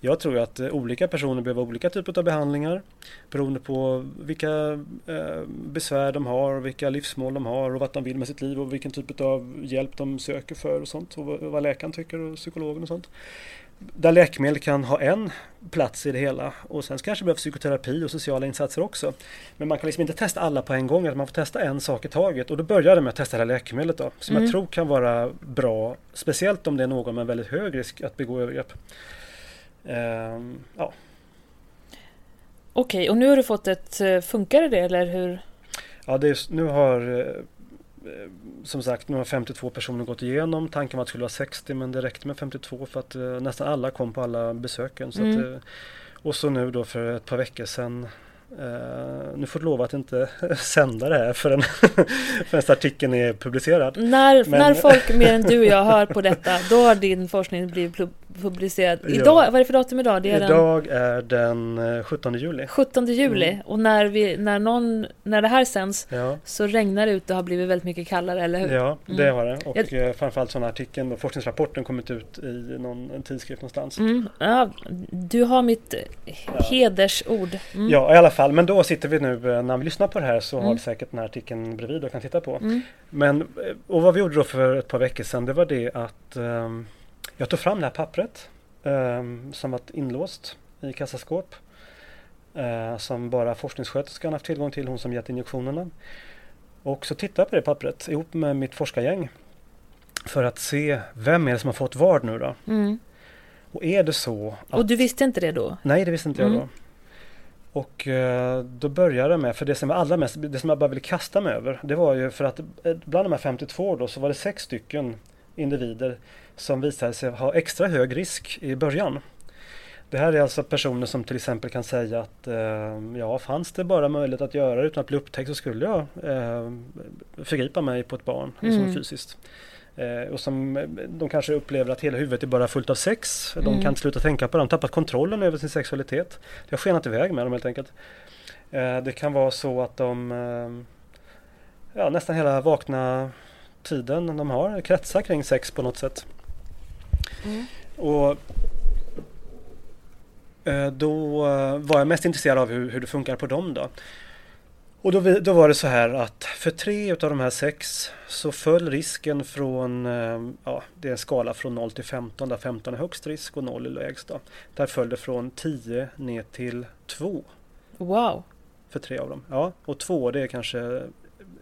jag tror att eh, olika personer behöver olika typer av behandlingar beroende på vilka eh, besvär de har, vilka livsmål de har och vad de vill med sitt liv och vilken typ av hjälp de söker för och sånt och vad läkaren tycker och psykologen och sånt där läkemedel kan ha en plats i det hela och sen kanske det behövs psykoterapi och sociala insatser också. Men man kan liksom inte testa alla på en gång, man får testa en sak i taget och då började jag med att testa det här läkemedlet då, som mm. jag tror kan vara bra, speciellt om det är någon med väldigt hög risk att begå övergrepp. Ehm, ja. Okej, och nu har du fått ett, eh, funkar det eller hur? Ja, det är, nu har Eh, som sagt, nu har 52 personer gått igenom. Tanken var att det skulle vara 60 men det räckte med 52 för att eh, nästan alla kom på alla besöken. Så mm. att, eh, och så nu då för ett par veckor sedan Uh, nu får du lova att inte sända det här förrän, förrän artikeln är publicerad. När, Men... när folk mer än du och jag hör på detta, då har din forskning blivit publicerad. Idag, ja. vad är det för datum idag? Det är idag den... är den 17 juli. 17 juli mm. och när, vi, när, någon, när det här sänds ja. så regnar det ut och har blivit väldigt mycket kallare, eller hur? Ja, det mm. har det. Och jag... Eh, framförallt så har artikeln och forskningsrapporten kommit ut i någon en tidskrift någonstans. Mm. Ja, du har mitt hedersord. Mm. Ja, i alla fall. Men då sitter vi nu, eh, när vi lyssnar på det här så har mm. vi säkert den här artikeln bredvid och kan titta på. Mm. Men, eh, och vad vi gjorde då för ett par veckor sedan, det var det att um, jag tog fram det här pappret um, som var inlåst i kassaskåp. Eh, som bara forskningssköterskan haft tillgång till, hon som gett injektionerna. Och så tittade jag på det pappret ihop med mitt forskargäng. För att se vem är det som har fått vad nu då? Mm. Och är det så att... Och du visste inte det då? Nej, det visste inte Mm. jag då. Och eh, då började jag med, för det som jag allra mest, det som jag bara ville kasta mig över, det var ju för att eh, bland de här 52 då så var det sex stycken individer som visade sig ha extra hög risk i början. Det här är alltså personer som till exempel kan säga att eh, ja, fanns det bara möjlighet att göra det utan att bli upptäckt så skulle jag eh, förgripa mig på ett barn liksom Mm. fysiskt. Eh, och som eh, de kanske upplever att hela huvudet är bara fullt av sex. De Mm. kan inte sluta tänka på det, de har tappat kontrollen över sin sexualitet. Det har skenat iväg med dem helt enkelt. Eh, det kan vara så att de eh, ja, nästan hela vakna tiden de har kretsar kring sex på något sätt. Mm. Och eh, då eh, var jag mest intresserad av hur, hur det funkar på dem då. Och då, då var det så här att för tre utav de här sex så föll risken från, eh, ja det är en skala från 0 till 15 där 15 är högst risk och 0 är lägst då. Där föll det från 10 ner till 2 Wow. för tre av dem. Ja, och 2 det är kanske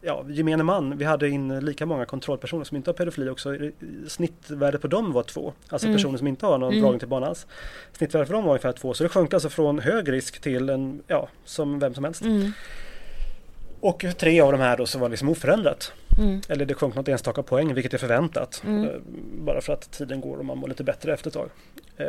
ja, gemene man. Vi hade in lika många kontrollpersoner som inte har pedofili också. Snittvärdet på dem var 2. Alltså Mm. personer som inte har någon Mm. dragning till barn alls. Snittvärdet för dem var ungefär 2. Så det sjönk alltså från hög risk till en, ja, som vem som helst. Mm. Och tre av de här då så var det liksom oförändrat. Mm. Eller det sjönk något enstaka poäng, vilket är förväntat. Mm. Eh, Bara för att tiden går och man mår lite bättre efter ett tag. Eh,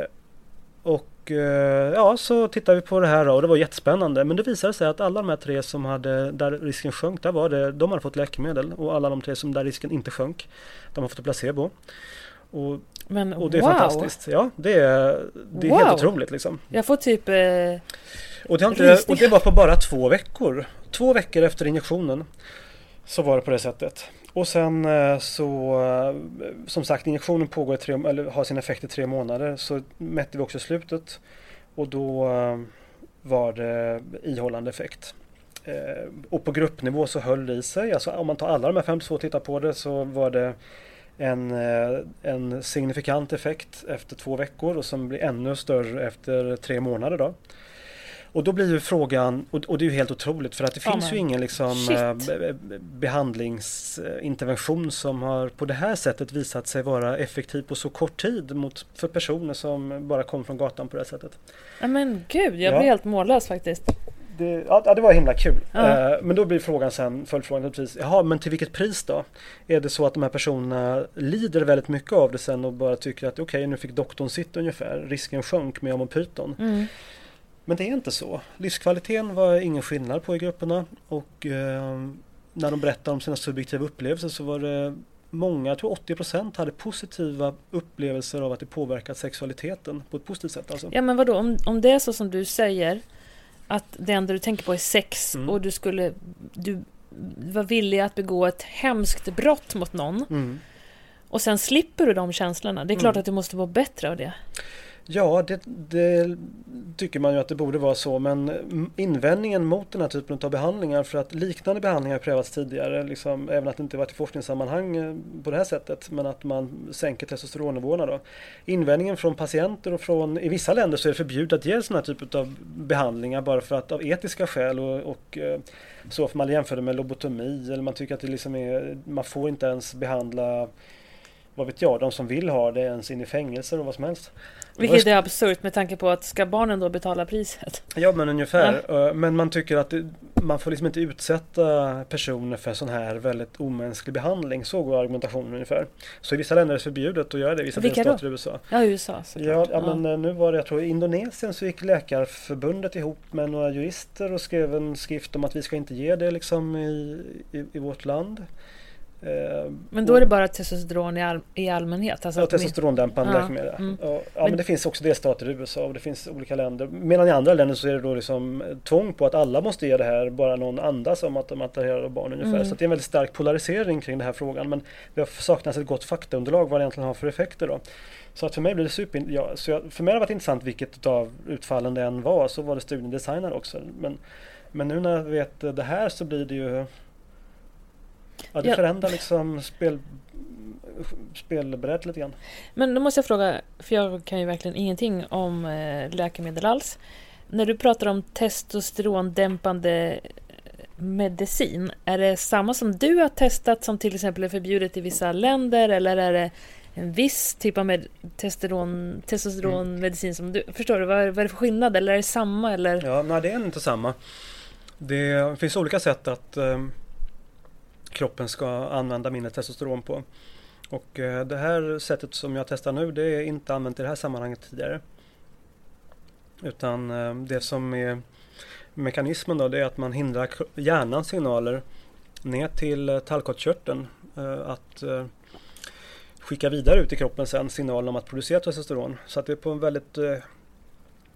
Och eh, ja, så tittade vi på det här och det var jättespännande. Men det visade sig att alla de här tre som hade, där risken sjönk, där var det, de hade fått läkemedel. Och alla de tre som där risken inte sjönk, de har fått placebo. Och, Men och det är wow. fantastiskt. Ja, det är, det är Wow. helt otroligt liksom. Jag får typ... Eh, Och det, inte, och det var på bara två veckor. Två veckor efter injektionen så var det på det sättet. Och sen eh, så, eh, som sagt injektionen pågår tre, eller har sin effekt i tre månader. Så mätte vi också slutet och då eh, var det ihållande effekt. Och på gruppnivå så höll det i sig. Alltså om man tar alla de här 52 och tittar på det så var det en, en signifikant effekt efter två veckor och som blir ännu större efter tre månader. Då. Och då blir ju frågan, och, och det är ju helt otroligt för att det Ja, finns ju ingen liksom, shit. eh, be- be- behandlingsintervention som har på det här sättet visat sig vara effektiv på så kort tid mot, för personer som bara kom från gatan på det här sättet. ja men gud, jag Ja. blir helt mållös faktiskt. Det, ja, det var himla kul. Ja. Eh, men då blir frågan sen, följdfrågan naturligtvis, jaha men till vilket pris då? Är det så att de här personerna lider väldigt mycket av det sen och bara tycker att okej nu fick doktorn sitt ungefär, risken sjönk med om pyton. Mm. Men det är inte så. Livskvaliteten var ingen skillnad på i grupperna och eh, när de berättade om sina subjektiva upplevelser så var det många, jag tror 80% hade positiva upplevelser av att det påverkat sexualiteten på ett positivt sätt alltså. Ja men vadå, om, om det är så som du säger att det enda du tänker på är sex Mm. och du skulle du var villig att begå ett hemskt brott mot någon Mm. och sen slipper du de känslorna. Det är klart Mm. att du måste vara bättre av det. Ja, det, det tycker man ju att det borde vara så men invändningen mot den här typen av behandlingar för att liknande behandlingar har prövats tidigare, liksom, även att det inte varit i forskningssammanhang eh, på det här sättet men att man sänker testosteronnivåerna då. Invändningen från patienter och från, i vissa länder så är det förbjudet att ge sådana här typer av behandlingar bara för att av etiska skäl och, och eh, så för man jämför det med lobotomi eller man tycker att det liksom är, man får inte ens behandla vad vet jag, de som vill ha det ens in i fängelser och vad som helst. Vilket är absurt med tanke på att ska barnen då betala priset? Ja men ungefär. Eh, Men man tycker att det, man får liksom inte utsätta personer för sån här väldigt omänsklig behandling. Så går argumentationen ungefär. Så i vissa länder är det förbjudet att göra det. I vissa delstater i USA. Ja, USA Ja, såklart. ja, men eh, nu var det, jag tror i Indonesien så gick Läkarförbundet ihop med några jurister och skrev en skrift om att vi ska inte ge det liksom i, i, i vårt land. Eh, Men då är det bara testosteron i, all, i allmänhet? Alltså Ja, min- testosterondämpande Ja, läkemedel. mm. Ja, men, Men- det finns också delstater i USA och det finns olika länder. Medan i andra länder så är det då liksom tvång på att alla måste ge det här, bara någon andas om att de attraherar barn ungefär. Mm. Så det är en väldigt stark polarisering kring den här frågan. Men det har saknats ett gott faktaunderlag vad det egentligen har för effekter då. Så att för mig blir det super... Ja, så jag, för mig har det varit intressant vilket av utfallen det än var. Så var det studien designad också. Men, men nu när jag vet det här så blir det ju... Ja, det förändrar liksom spel... spelberedd lite grann. Men då måste jag fråga, för jag kan ju verkligen ingenting om eh, läkemedel alls. När du pratar om testosterondämpande medicin, är det samma som du har testat som till exempel är förbjudet i vissa länder eller är det en viss typ av med testosteron, testosteronmedicin mm. som du... Förstår du? Vad är, vad är det för skillnad? Eller är det samma? Eller? Ja, nej det är inte samma. Det finns olika sätt att eh, kroppen ska använda mindre testosteron på. Och eh, det här sättet som jag testar nu det är inte använt i det här sammanhanget tidigare. Utan eh, det som är mekanismen då det är att man hindrar hjärnans signaler ner till eh, tallkottkörteln att skicka vidare ut i kroppen sen signalen om att producera testosteron. Så att det är på en väldigt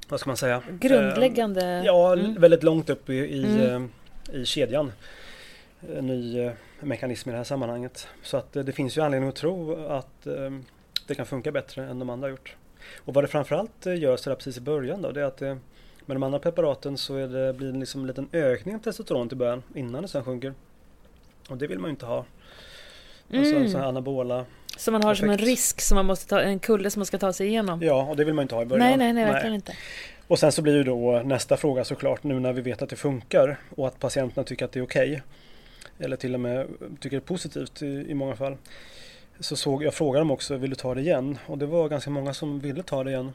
vad ska man säga? Grundläggande? Ja, mm. väldigt långt upp i, i, mm. i kedjan. Ny mekanism i det här sammanhanget. Så att det finns ju anledning att tro att det kan funka bättre än de andra har gjort. Och vad det framförallt gör så precis i början då, det är att det, med de andra preparaten så är det, blir det liksom en liten ökning av testosteron till början innan det sen sjunker. Och det vill man ju inte ha. Alltså mm. Alltså anabola Så man har effekt. som en risk som man måste ta, en kulle som man ska ta sig igenom? Ja, och det vill man inte ha i början. Nej, nej, nej, verkligen inte. Och sen så blir ju då nästa fråga såklart nu när vi vet att det funkar och att patienterna tycker att det är okej. Okay, eller till och med tycker det är positivt i, i många fall. Så såg, jag frågade dem också, vill du ta det igen? Och det var ganska många som ville ta det igen.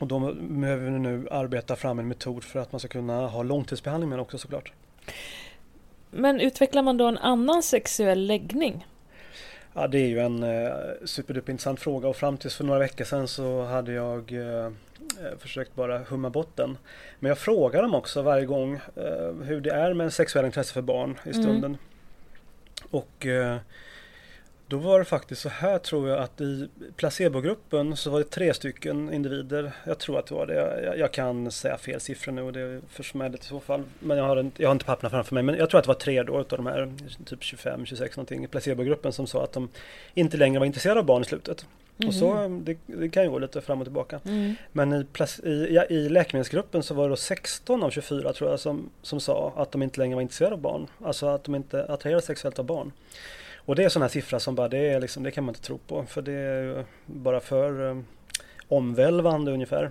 Och då behöver vi nu arbeta fram en metod för att man ska kunna ha långtidsbehandling med också såklart. Men utvecklar man då en annan sexuell läggning? Ja, det är ju en eh, superduperintressant fråga och fram tills för några veckor sedan så hade jag eh, eh, försökt bara humma bort den. Men jag frågar dem också varje gång eh, hur det är med en sexuell intresse för barn i mm. stunden. Mm. Och eh, då var det faktiskt så här tror jag att i placebogruppen så var det tre stycken individer. Jag tror att det var det. Jag, jag kan säga fel siffror nu och det är för smädligt i så fall. Men jag har, inte, jag har inte papperna framför mig. Men jag tror att det var tre då utav de här typ 25, 26 någonting i placebogruppen som sa att de inte längre var intresserade av barn i slutet. Mm. Och så, mm. det, det, kan ju gå lite fram och tillbaka. Mm. Men i, i, ja, i läkemedelsgruppen så var det då 16 av 24 tror jag som, som sa att de inte längre var intresserade av barn. Alltså att de inte attraherades sexuellt av barn. Och det är sådana här siffror som bara, det, är liksom, det kan man inte tro på. För det är bara för um, omvälvande ungefär.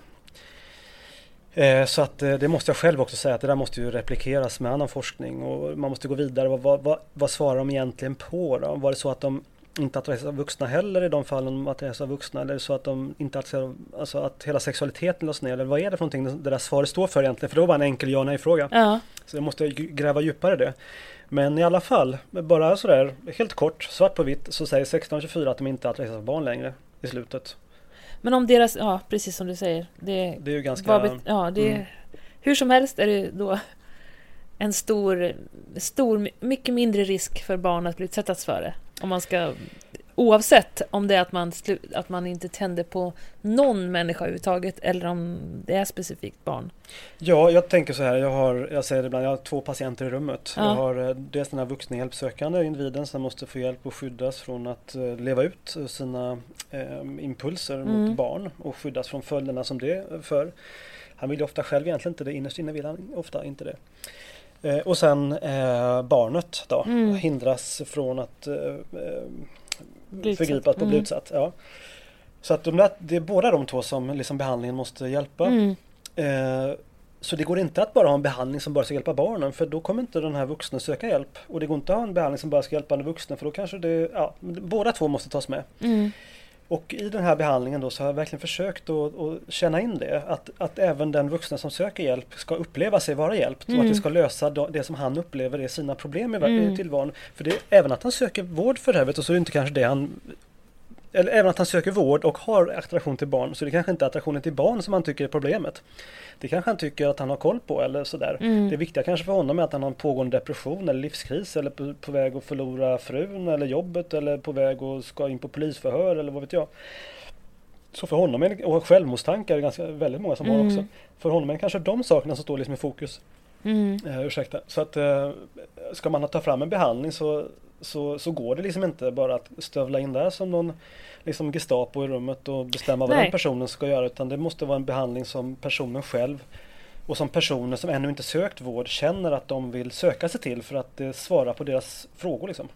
Eh, så att eh, det måste jag själv också säga att det där måste ju replikeras med annan forskning och man måste gå vidare. Vad, vad, vad svarar de egentligen på då? Var det så att de inte attraheras av vuxna heller i de fallen de attraheras av vuxna? Eller så att de inte attraheras alltså att hela sexualiteten lades ner? Eller vad är det för någonting det där svaret står för egentligen? För det var bara en enkel ja nej fråga. Ja. Så jag måste gräva djupare i det. Men i alla fall, bara sådär helt kort, svart på vitt, så säger 1624 att de inte attraheras av barn längre i slutet. Men om deras, ja precis som du säger. Det, det är ju ganska... Vad, ja, det, mm. Hur som helst är det då en stor, stor, mycket mindre risk för barn att bli utsättas för det. Om man ska Oavsett om det är att man, att man inte tänder på någon människa överhuvudtaget eller om det är specifikt barn. Ja, jag tänker så här. Jag, har, jag säger det ibland, jag har två patienter i rummet. Ja. Jag har eh, dels den här vuxna hjälpsökande individen som måste få hjälp och skyddas från att eh, leva ut sina eh, impulser mm. mot barn och skyddas från följderna som det för. Han vill ju ofta själv egentligen inte det, innerst inne vill han ofta inte det. Eh, och sen eh, barnet då mm. hindras från att eh, förgripas på mm. bli utsatt. Ja. Så att de där, det är båda de två som liksom behandlingen måste hjälpa. Mm. Eh, så det går inte att bara ha en behandling som bara ska hjälpa barnen för då kommer inte den här vuxna söka hjälp. Och det går inte att ha en behandling som bara ska hjälpa den vuxna för då kanske det, ja, båda två måste tas med. Mm. Och i den här behandlingen då så har jag verkligen försökt att, att känna in det. Att, att även den vuxna som söker hjälp ska uppleva sig vara hjälpt. Mm. Och att det mm. ska lösa det som han upplever är sina problem i mm. tillvaron. För det, även att han söker vård för det och så är det inte kanske det han eller även att han söker vård och har attraktion till barn så det kanske inte är attraktionen till barn som han tycker är problemet. Det kanske han tycker att han har koll på eller sådär. Mm. Det viktiga kanske för honom är att han har en pågående depression eller livskris eller på, på väg att förlora frun eller jobbet eller på väg att ska in på polisförhör eller vad vet jag. Så för honom, är och självmordstankar är det ganska väldigt många som mm. har också. För honom är det kanske de sakerna som står liksom i fokus. Mm. Uh, ursäkta. Så att uh, ska man ta fram en behandling så, så, så går det liksom inte bara att stövla in där som någon liksom Gestapo i rummet och bestämma vad Nej. den personen ska göra utan det måste vara en behandling som personen själv och som personer som ännu inte sökt vård känner att de vill söka sig till för att det svarar på deras frågor. Liksom.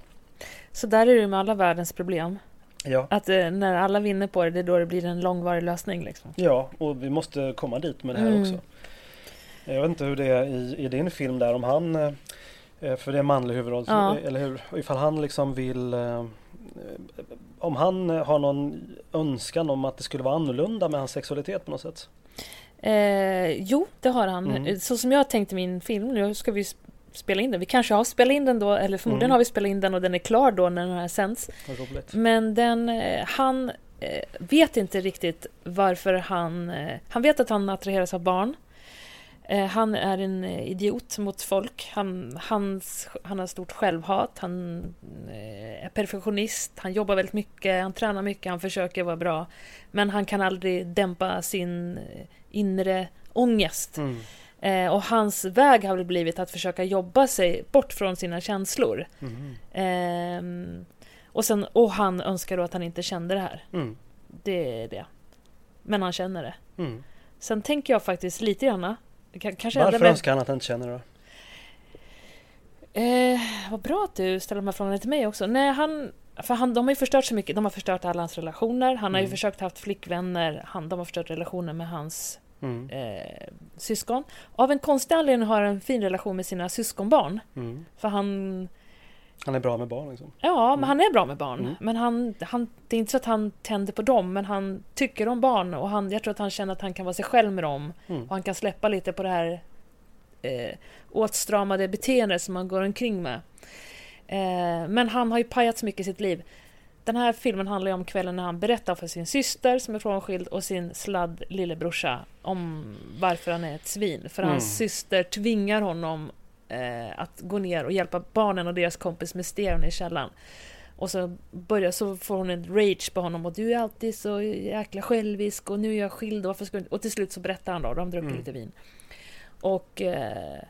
Så där är det med alla världens problem. Ja. Att eh, när alla vinner på det, det är då det blir en långvarig lösning. Liksom. ja, och vi måste komma dit med det här Mm. också. Jag vet inte hur det är i, i din film där, om han, eh, för det är manlig huvudroll, Ja. eller hur? Ifall han liksom vill, eh, om han har någon önskan om att det skulle vara annorlunda med hans sexualitet på något sätt? Eh, jo, det har han. Mm. Eh, Så som jag tänkte min film, nu ska vi sp- spela in den. Vi kanske har spelat in den då, eller förmodligen Mm. har vi spelat in den och den är klar då när den här sänds. Men den, eh, han eh, vet inte riktigt varför han... Eh, han vet att han attraheras av barn. Eh, han är en eh, idiot mot folk. Han, hans, han har stort självhat. Han eh, är perfektionist. Han jobbar väldigt mycket. Han tränar mycket. Han försöker vara bra. Men han kan aldrig dämpa sin inre ångest. Mm. Och hans väg har väl blivit att försöka jobba sig bort från sina känslor. Mhm. Ehm, och, sen, och han önskar då att han inte kände det här. Mm. Det är det. Men han känner det. Mm. Sen tänker jag faktiskt lite grann det kan- Kanske Varför med, önskar han att han inte känner det? då? eh, Vad bra att du ställer de här frågorna till mig också. Nej, han, för han, de har ju förstört så mycket. De har förstört alla hans relationer. Han har ju Mm. försökt haft flickvänner. Han, de har förstört relationer med hans Mm. eh, syskon. Av en konstig anledning har han en fin relation med sina syskonbarn. Mm. För han Han är bra med barn liksom. Ja, men Mm. han är bra med barn. Mm. Men han, han, det är inte så att han tänder på dem, men han tycker om barn och han, jag tror att han känner att han kan vara sig själv med dem. Mm. Och han kan släppa lite på det här eh, åtstramade beteendet som han går omkring med. Eh, men han har ju pajat så mycket i sitt liv. Den här filmen handlar ju om kvällen när han berättar för sin syster som är frånskild och sin sladd lillebrorsa om varför han är ett svin. För hans Mm. syster tvingar honom eh, att gå ner och hjälpa barnen och deras kompis med stereon i källaren. Och så, börjar, så får hon en rage på honom och du är alltid så jäkla självisk och nu är jag skild och varför ska. Och till slut så berättar han då, de druckit Mm. lite vin. Och, eh,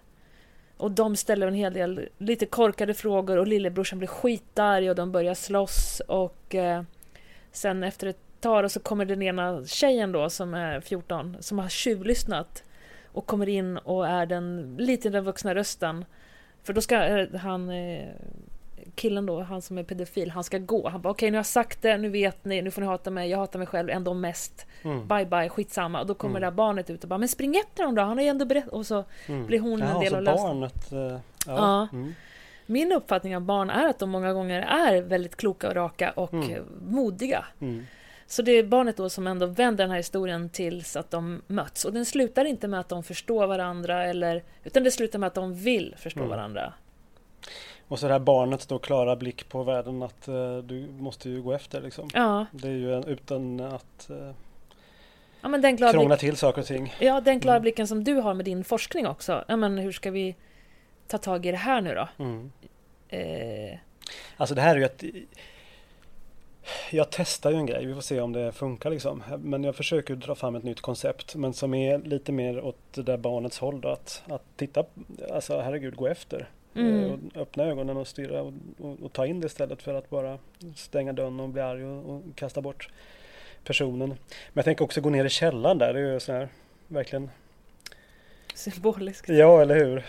och de ställer en hel del lite korkade frågor och lillebrorsan blir skitarg och de börjar slåss och eh, sen efter ett tag så kommer den ena tjejen då som är 14 som har tjuvlyssnat och kommer in och är den lite den vuxna rösten. För då ska eh, han eh, killen då, han som är pedofil, han ska gå. Han bara okej nu har jag sagt det, nu vet ni, nu får ni hata mig, jag hatar mig själv ändå mest. Mm. Bye bye, skitsamma. Och då kommer Mm. det där barnet ut och bara men spring efter dem då, han har ju ändå berättat. Och så Mm. blir hon en Jaha, del så av lösningen. barnet, eh, ja. Ja. Mm. Min uppfattning av barn är att de många gånger är väldigt kloka och raka och Mm. modiga. Så det är barnet då som ändå vänder den här historien tills att de möts. Och den slutar inte med att de förstår varandra, eller, utan det slutar med att de vill förstå Mm. varandra. Och så det här barnets då klara blick på världen att eh, du måste ju gå efter liksom. Ja, Det är ju en, utan att eh, ja men den klara, krångla blick, till saker och ting. ja, den klara Mm. blicken som du har med din forskning också. Ja, men hur ska vi ta tag i det här nu då? Mm. Eh, Alltså det här är ju ett jag testar ju en grej, vi får se om det funkar liksom. Men jag försöker dra fram ett nytt koncept men som är lite mer åt det där barnets håll då. Att, att titta, alltså herregud, gå efter. Mm. Eh, Och öppna ögonen och styra och, och, och ta in det istället för att bara stänga dörren och bli arg och, och kasta bort personen. Men jag tänker också gå ner i källaren där, det är ju så här, verkligen, symboliskt. ja eller hur?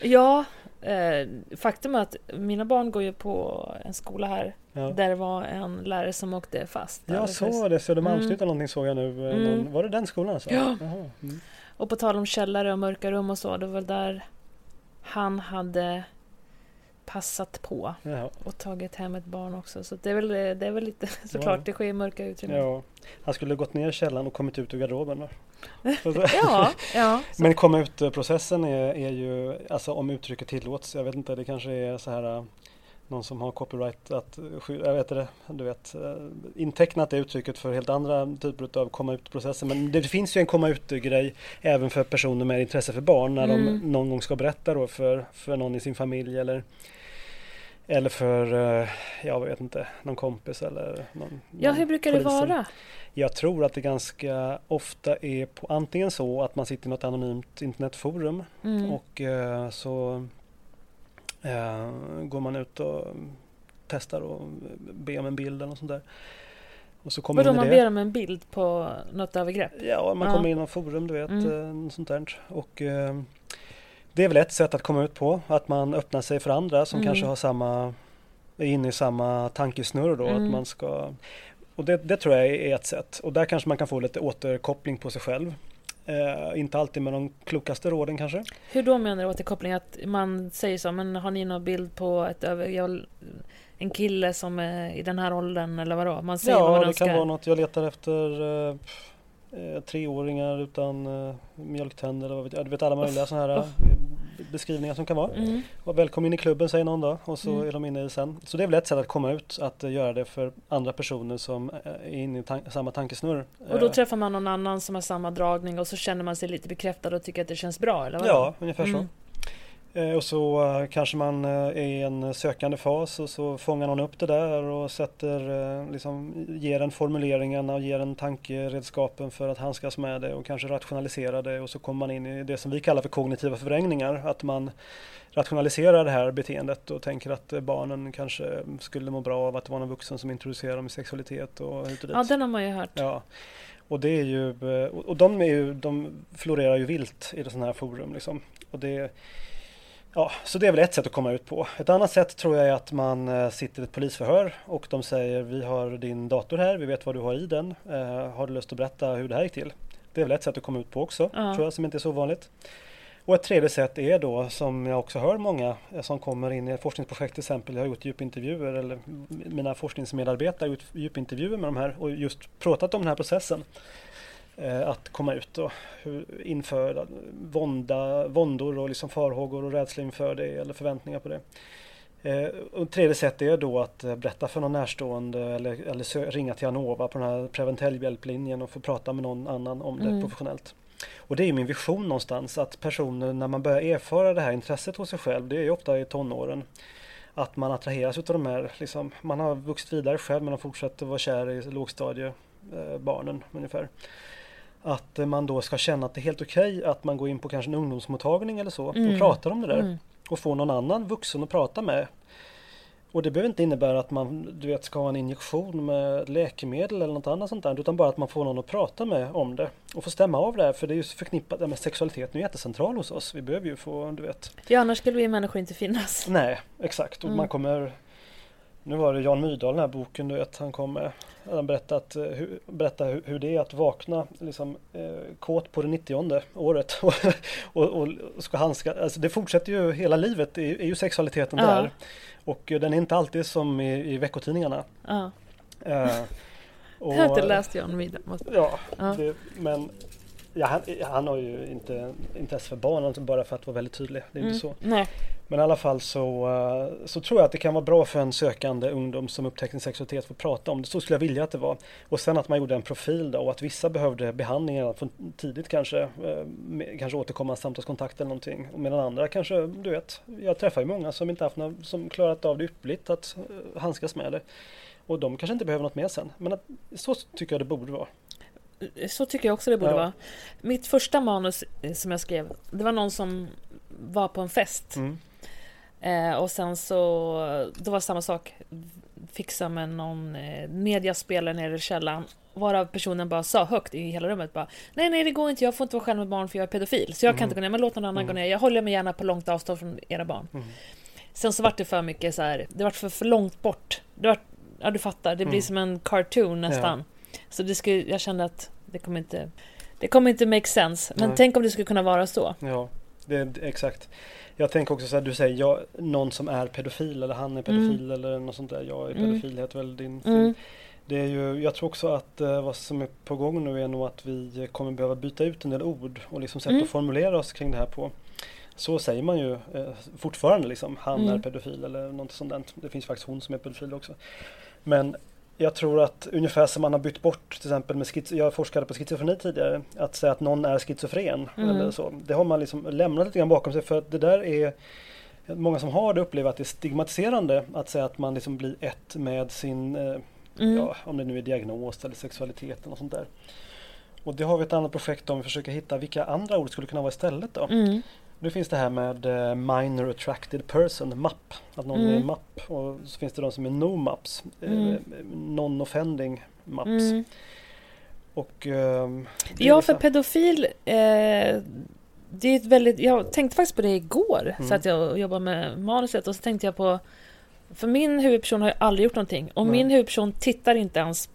Ja, eh, faktum är att mina barn går ju på en skola här Ja. där det var en lärare som åkte fast. Jag såg det, Södermalmsnytt Mm. någonting såg jag nu. eh, Mm. Någon, var det den skolan alltså? Ja. Mm. Och på tal om källare och mörka rum och så, det var väl där han hade passat på Jaha. och tagit hem ett barn också. Så det är väl, det är väl lite såklart, Ja. det sker i mörka utrymmen. Ja, han skulle gått ner i källaren och kommit ut ur garderoben. Ja, ja. Så, Men komma ut-processen är, är ju, alltså om uttrycket tillåts, jag vet inte, det kanske är så här någon som har copyright att jag vet det, du vet, äh, intecknat det uttrycket för helt andra typer av komma ut-processer. Men det finns ju en komma ut-grej även för personer med intresse för barn när Mm. de någon gång ska berätta då för, för någon i sin familj eller eller för, äh, jag vet inte, någon kompis eller någon ja, någon hur brukar det polisen. vara? Jag tror att det ganska ofta är på antingen så att man sitter i något anonymt internetforum Mm. och eh, så eh, går man ut och testar och ber om en bild eller något sånt där. Och så kommer Vadå, man ber om en bild på något övergrepp? Ja, man Ja. kommer in i forum, du vet, Mm. eh, sånt där. Och eh, det är väl ett sätt att komma ut på, att man öppnar sig för andra som Mm. kanske har samma är inne i samma tankesnurr då. Mm. Att man ska, och det, det tror jag är ett sätt. Och där kanske man kan få lite återkoppling på sig själv. Eh, inte alltid med de klokaste råden kanske. Hur då menar du återkoppling? Att man säger så, men har ni någon bild på ett över, en kille som är i den här åldern eller vadå? Man säger vad Ja, man det önskar. kan vara något. Jag letar efter eh, eh, treåringar utan eh, mjölktänder. eller vad vet jag. Du vet alla möjliga sådana här beskrivningar som kan vara. Mm. Och välkommen in i klubben säger någon då och så Mm. är de inne i sen. Så det är väl ett sätt att komma ut, att eh, göra det för andra personer som eh, är inne i tan- samma tankesnurr. Och då Eh, träffar man någon annan som har samma dragning och så känner man sig lite bekräftad och tycker att det känns bra, eller vadå? Ja, ungefär Mm. så. Eh, Och så eh, kanske man eh, är i en sökande fas och så fångar någon upp det där och sätter, liksom, ger en formuleringen och ger en tankeredskapen för att handskas med det och kanske rationalisera det och så kommer man in i det som vi kallar för kognitiva förvrängningar. Att man rationaliserar det här beteendet och tänker att barnen kanske skulle må bra av att det var någon vuxen som introducerar dem i sexualitet och hit och dit. Ja, den har man ju hört. Ja, och det är ju, och och de, är ju, de florerar ju vilt i sådana här forum liksom. Och det, ja, så det är väl ett sätt att komma ut på. Ett annat sätt tror jag är att man eh, sitter i ett polisförhör och de säger vi har din dator här, vi vet vad du har i den. Eh, har du lust att berätta hur det här gick till? Det är väl ett sätt att komma ut på också, Ja. tror jag, som inte är så vanligt. Och ett tredje sätt är då, som jag också hör många eh, som kommer in i ett forskningsprojekt till exempel, jag har gjort djupintervjuer eller mina forskningsmedarbetare har gjort djupintervjuer med de här och just pratat om den här processen. Eh, att komma ut och inför vånda, våndor och liksom farhågor och rädsla inför det eller förväntningar på det. Eh, och tredje sätt är då att eh, berätta för någon närstående eller, eller ringa till Anova på den här Preventell-hjälplinjen och få prata med någon annan om det Mm. professionellt. Och det är min vision någonstans att personer när man börjar erfara det här intresset hos sig själv, det är ju ofta i tonåren, att man attraheras utav de här, liksom, man har vuxit vidare själv men man fortsätter vara kär i lågstadiebarnen barnen ungefär. Att eh, man då ska känna att det är helt okej att man går in på kanske en ungdomsmottagning eller så Mm. och pratar om det där Mm. och får någon annan vuxen att prata med. Och det behöver inte innebära att man du vet, ska ha en injektion med läkemedel eller något annat sånt där utan bara att man får någon att prata med om det och få stämma av det här för det är ju förknippat med sexualiteten är jättecentral hos oss. Vi behöver ju få, du vet. Ja, annars skulle vi människor inte finnas. Nej, exakt. Och Mm. man kommer nu var det Jan Myrdal, den här boken, du vet, han kom med. Han berättat, eh, hur, berättar hur, hur det är att vakna liksom, eh, kåt på det 90 året och, och, och ska handska. Alltså det fortsätter ju hela livet, det är, är ju sexualiteten Ja. där. Och eh, den är inte alltid som i, i veckotidningarna. Ja. Eh, och, Jag har inte läst Jan Myrdal. Ja. det, men ja, han, han har ju inte intresse för barn, alltså bara för att vara väldigt tydlig. Det är Mm. inte så. Nej. Men i alla fall så, eh, så tror jag att det kan vara bra för en sökande ungdom som upptäcker sin sexualitet att få prata om det. Så skulle jag vilja att det var. Och sen att man gjorde en profil då och att vissa behövde behandling redan från tidigt kanske. eh, Kanske återkommande samtalskontakt eller någonting. Och Medan andra kanske, du vet, jag träffar ju många som inte haft några, som klarat av det ypperligt att eh, handskas med det. Och de kanske inte behöver något mer sen. Men att, så tycker jag det borde vara. Så tycker jag också det borde Ja. vara. Mitt första manus eh, som jag skrev, det var någon som var på en fest. Mm. Eh, och sen så, det var samma sak. Fixa med någon eh, mediaspelare nere i källaren. Varav personen bara sa högt i hela rummet bara Nej nej det går inte, jag får inte vara själv med barn för jag är pedofil. Så jag kan Mm. inte gå ner, men låt någon annan Mm. gå ner. Jag håller mig gärna på långt avstånd från era barn. Mm. Sen så vart det för mycket så här, det vart för, för långt bort. Det vart, ja du fattar, det blir Mm. som en cartoon nästan. Så det skulle, jag kände att det kommer inte det kommer inte make sense. Men Nej. tänk om det skulle kunna vara så. Ja, det är exakt. Jag tänker också så här, du säger jag, någon som är pedofil eller han är pedofil eller något sånt där. Jag är Mm. pedofil heter väl din film. Mm. Det är ju, jag tror också att eh, vad som är på gång nu är nog att vi kommer behöva byta ut en del ord och liksom sätt Mm. att formulera oss kring det här på. Så säger man ju eh, fortfarande liksom, han Mm. är pedofil eller något sånt där. Det finns faktiskt hon som är pedofil också. Men jag tror att ungefär som man har bytt bort till exempel med schizo- jag forskade på schizofreni tidigare, att säga att någon är schizofren Mm. eller så. Det har man liksom lämnat lite grann bakom sig för att det där är Många som har det upplever att det är stigmatiserande att säga att man liksom blir ett med sin eh, Mm. ja, om det nu är diagnos eller sexualiteten och sånt där. Och det har vi ett annat projekt om vi försöker hitta vilka andra ord skulle kunna vara istället då. Mm. Nu finns det här med eh, minor attracted person, MAP. Att någon Mm. är MAP och så finns det de som är no MAPs. eh, Mm. Non-offending MAPs. Mm. Och, ehm, Ja, för pedofil, eh, det är ett väldigt, jag tänkte faktiskt på det igår, Mm. så att jag jobbade med manuset och så tänkte jag på För min huvudperson har ju aldrig gjort någonting. Och Nej. min huvudperson tittar inte ens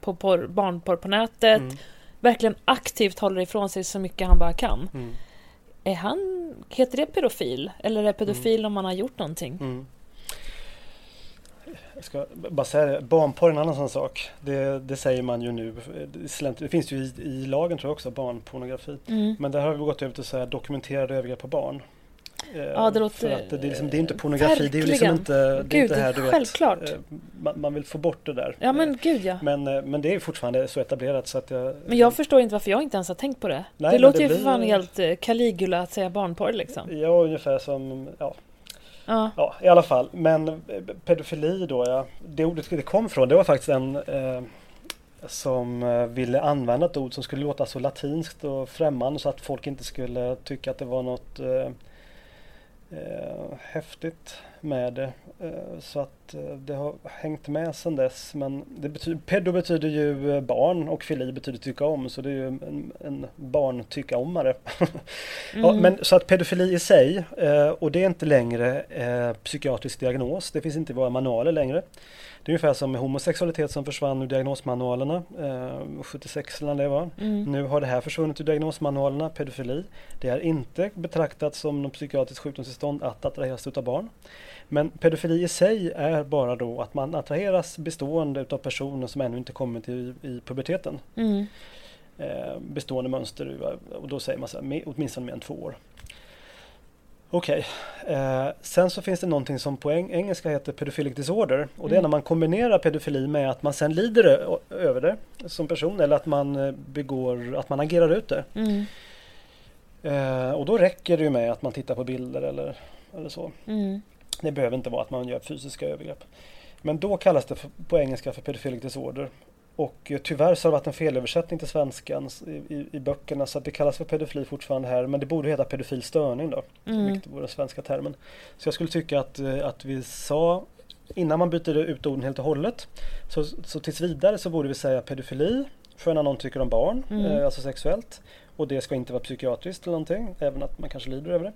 på porr, barnporr på nätet. Mm. Verkligen aktivt håller ifrån sig så mycket han bara kan. Mm. Är han, heter det pedofil? Eller är pedofil om man har gjort någonting? Mm. Jag ska bara säga barnporr är en annan sån sak. Det, det säger man ju nu. Det finns ju i, i lagen tror jag också, barnpornografi. Mm. Men där har vi gått över till att säga dokumenterade övergrepp på barn. Eh, Ja, det låter- För att det, är liksom, det är inte pornografi, det är ju liksom Verkligen. inte... Det är inte här, du vet, självklart. eh, man, man vill få bort det där. Ja men gud ja. Men, eh, men det är fortfarande så etablerat så att jag... Men jag förstår inte varför jag inte ens har tänkt på det. Nej, det låter det ju för blir- fan helt eh, Caligula att säga barnporr liksom. Ja, ungefär som... Ja, Ja. Ja, i alla fall. Men eh, pedofili då, ja. Det ordet det kom från, det var faktiskt en eh, som eh, ville använda ett ord som skulle låta så latinskt och främmande så att folk inte skulle tycka att det var något eh, eh, häftigt med det. Eh, så att eh, det har hängt med sedan dess. Men det betyder, pedo betyder ju eh, barn och fili betyder tycka om. Så det är ju en, en barntycka-ommare. Ja, Mm. men så att pedofili i sig, eh, och det är inte längre eh, psykiatrisk diagnos. Det finns inte i våra manualer längre. Det är ungefär som med homosexualitet som försvann ur diagnosmanualerna eh, 76 eller det var. Mm. Nu har det här försvunnit ur diagnosmanualerna, pedofili. Det är inte betraktat som något psykiatriskt sjukdomstillstånd att attraheras utav barn. Men pedofili i sig är bara då att man attraheras bestående utav personer som ännu inte kommit i, i puberteten. Mm. Eh, bestående mönster och då säger man så här, med, åtminstone mer än två år. Okej, eh, sen så finns det någonting som på eng- engelska heter pedophilic disorder och det är Mm. när man kombinerar pedofili med att man sen lider över det som person eller att man eh, begår, att man agerar ut det. Mm. Eh, och då räcker det ju med att man tittar på bilder eller, eller så. Mm. Det behöver inte vara att man gör fysiska övergrepp. Men då kallas det för, på engelska för pedophilic disorder. Och tyvärr så har det varit en felöversättning till svenskan i, i, i böckerna så att det kallas för pedofili fortfarande här. Men det borde heta pedofil störning då, Mm. vilket vore den svenska termen. Så jag skulle tycka att, eh, att vi sa, innan man byter ut orden helt och hållet, så, så tills vidare så borde vi säga pedofili för när någon tycker om barn, Mm. eh, alltså sexuellt. Och det ska inte vara psykiatriskt eller någonting, även att man kanske lider över det.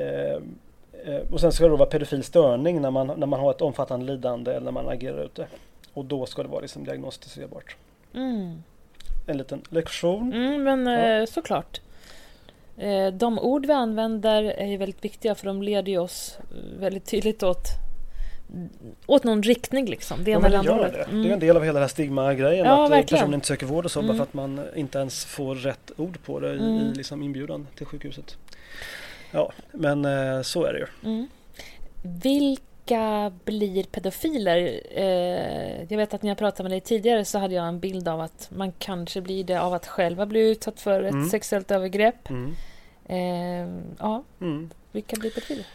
Eh, eh, och sen ska det då vara pedofil störning när man, när man har ett omfattande lidande eller när man agerar ute. Och då ska det vara liksom diagnostiserbart. Mm. En liten lektion. Mm, men Ja. eh, såklart. Eh, de ord vi använder är ju väldigt viktiga för de leder ju oss eh, väldigt tydligt åt åt någon riktning liksom. Det Ja, det gör det. Det är ju en del av hela den här stigma-grejen. Ja, att verkligen. personen inte söker vård och så bara Mm. för att man inte ens får rätt ord på det i, Mm. i liksom inbjudan till sjukhuset. Ja, men så är det ju. Mm. Vilka blir pedofiler? Eh, jag vet att när jag pratade med dig tidigare så hade jag en bild av att man kanske blir det av att själva bli utsatt för ett Mm. sexuellt övergrepp. Mm. Eh, ja, Mm. vilka blir pedofiler?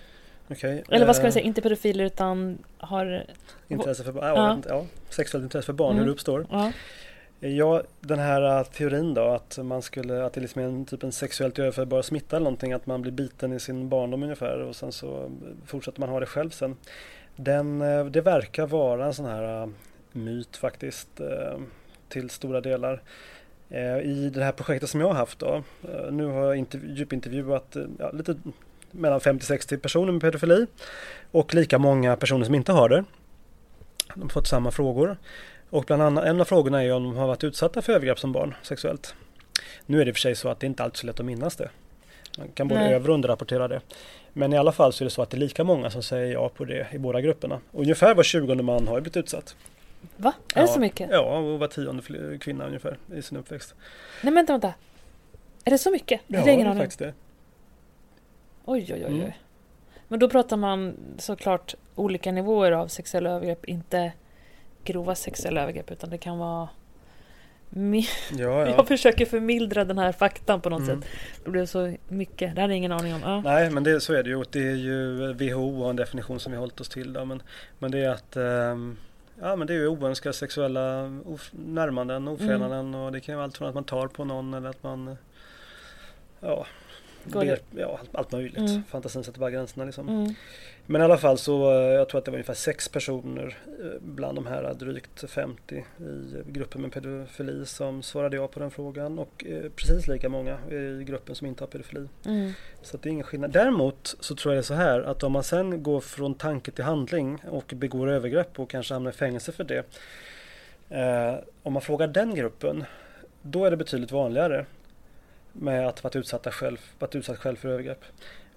Okej. Eller vad ska man eh, säga, inte pedofiler utan har... Intresse för, ja, Ja. ja, sexuellt intresse för barn, Mm. hur det uppstår. Ja. Ja, den här äh, teorin då att man skulle, att det liksom är en typ en sexuellt överförbar smitta eller någonting, att man blir biten i sin barndom ungefär och sen så fortsätter man ha det själv sen. Den, äh, det verkar vara en sån här äh, myt faktiskt till stora delar. I det här projektet som jag har haft då, nu har jag intervju, djupintervjuat ja, lite mellan 50-60 personer med pedofili och lika många personer som inte har det. De har fått samma frågor. Och bland annat, en av frågorna är om de har varit utsatta för övergrepp som barn sexuellt. Nu är det för sig så att det inte alltid är så lätt att minnas det. Man kan både Nej. över och underrapportera det. Men i alla fall så är det så att det är lika många som säger ja på det i båda grupperna. Ungefär var tjugonde man har blivit utsatt. Va? Är det Ja. så mycket? Ja, och var tionde kvinna ungefär i sin uppväxt. Nej men vänta, vänta. Är det så mycket? Ja, det är aning. faktiskt det. Oj, oj, oj, oj. Mm. Men då pratar man såklart olika nivåer av sexuella övergrepp, inte grova sexuella övergrepp, utan det kan vara... Ja, ja. Jag försöker förmildra den här faktan på något Mm. sätt. Det blev så mycket. Det hade jag ingen aning om. Ja. Nej, men det, så är det ju. Det är ju WHO och en definition som vi har hållit oss till. Då. Men, men det är att ehm, Ja men det är ju oönskade sexuella of- närmanden, ofredanden och det kan ju vara allt från att man tar på någon eller att man Ja ber, ja, allt möjligt. Mm. Fantasin sätter bara gränserna liksom. Mm. Men i alla fall så, eh, jag tror att det var ungefär sex personer eh, bland de här drygt 50 i gruppen med pedofili som svarade ja på den frågan och eh, precis lika många i gruppen som inte har pedofili. Mm. Så det är ingen skillnad. Däremot så tror jag det är så här att om man sen går från tanke till handling och begår övergrepp och kanske hamnar i fängelse för det. Eh, om man frågar den gruppen, då är det betydligt vanligare med att vara utsatt själv, varit utsatt själv för övergrepp.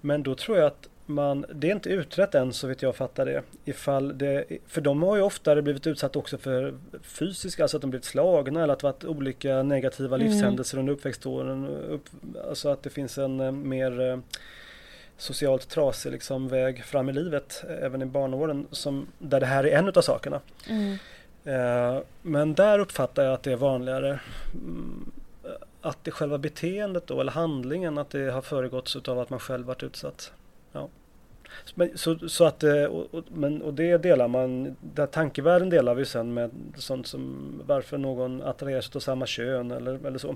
Men då tror jag att man, det är inte utrett än så vitt jag fattar det. Ifall det för de har ju oftare blivit utsatta också för fysiska, alltså att de blivit slagna eller att det varit olika negativa mm. livshändelser under uppväxtåren. Upp, alltså att det finns en eh, mer eh, socialt trasig liksom, väg fram i livet, även i barnåren, som, där det här är en av sakerna. Mm. Eh, men där uppfattar jag att det är vanligare mm, att det själva beteendet då, eller handlingen, att det har föregåtts av att man själv varit utsatt. Ja. Så, så att, eh, och, och, men, och det delar man, den tankevärlden delar vi sen med sånt som varför någon attraheras av samma kön eller, eller så.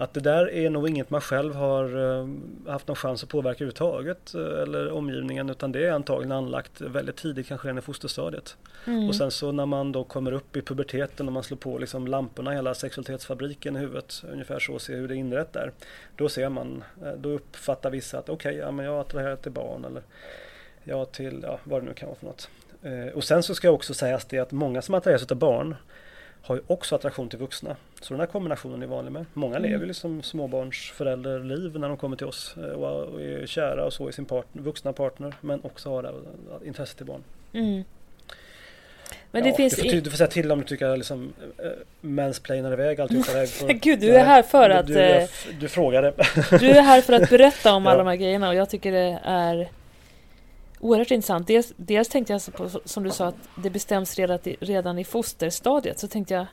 Att det där är nog inget man själv har uh, haft någon chans att påverka överhuvudtaget uh, eller omgivningen utan det är antagligen anlagt väldigt tidigt, kanske redan i fosterstadiet. Mm. Och sen så när man då kommer upp i puberteten och man slår på liksom lamporna, hela sexualitetsfabriken i huvudet, ungefär så, ser hur det är inrätt där. Då ser man, uh, då uppfattar vissa att okej, okay, ja, men jag attraherar till barn eller ja till, ja vad det nu kan vara för något. och sen så ska jag också sägas det att många som attraheras av barn har ju också attraktion till vuxna. Så den här kombinationen är vanlig med. Många mm. lever liksom småbarnsförälderliv när de kommer till oss eh, och är kära och så i sin partner, vuxna partner men också har det, intresse till barn. Mm. Men det ja, finns du, får, du får säga till om du tycker att liksom, äh, mansplainar iväg alltihopa. Gud, du är här för att... Du, du, du frågade. du är här för att berätta om alla de här grejerna och jag tycker det är oerhört intressant. Dels, dels tänkte jag på, som du sa, att det bestäms redan, redan i fosterstadiet. Så tänkte jag,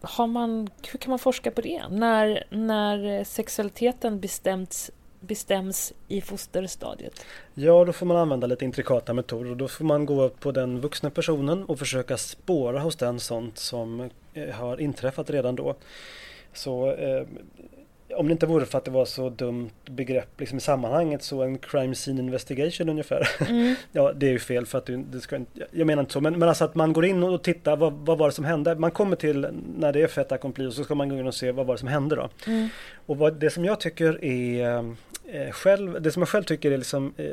har man, hur kan man forska på det? När, när sexualiteten bestämts, bestäms i fosterstadiet? Ja, då får man använda lite intrikata metoder. Då får man gå på den vuxna personen och försöka spåra hos den sånt som eh, har inträffat redan då. Så eh, om det inte vore för att det var så dumt begrepp liksom i sammanhanget så en crime scene investigation ungefär. Mm. ja, det är ju fel för att du, det ska inte, jag menar inte så, men, men alltså att man går in och tittar vad, vad var det som hände. Man kommer till när det är fait accompli och så ska man gå in och se vad var det som hände då. Mm. Och vad, det som jag tycker är eh, själv, det som jag själv tycker är liksom eh,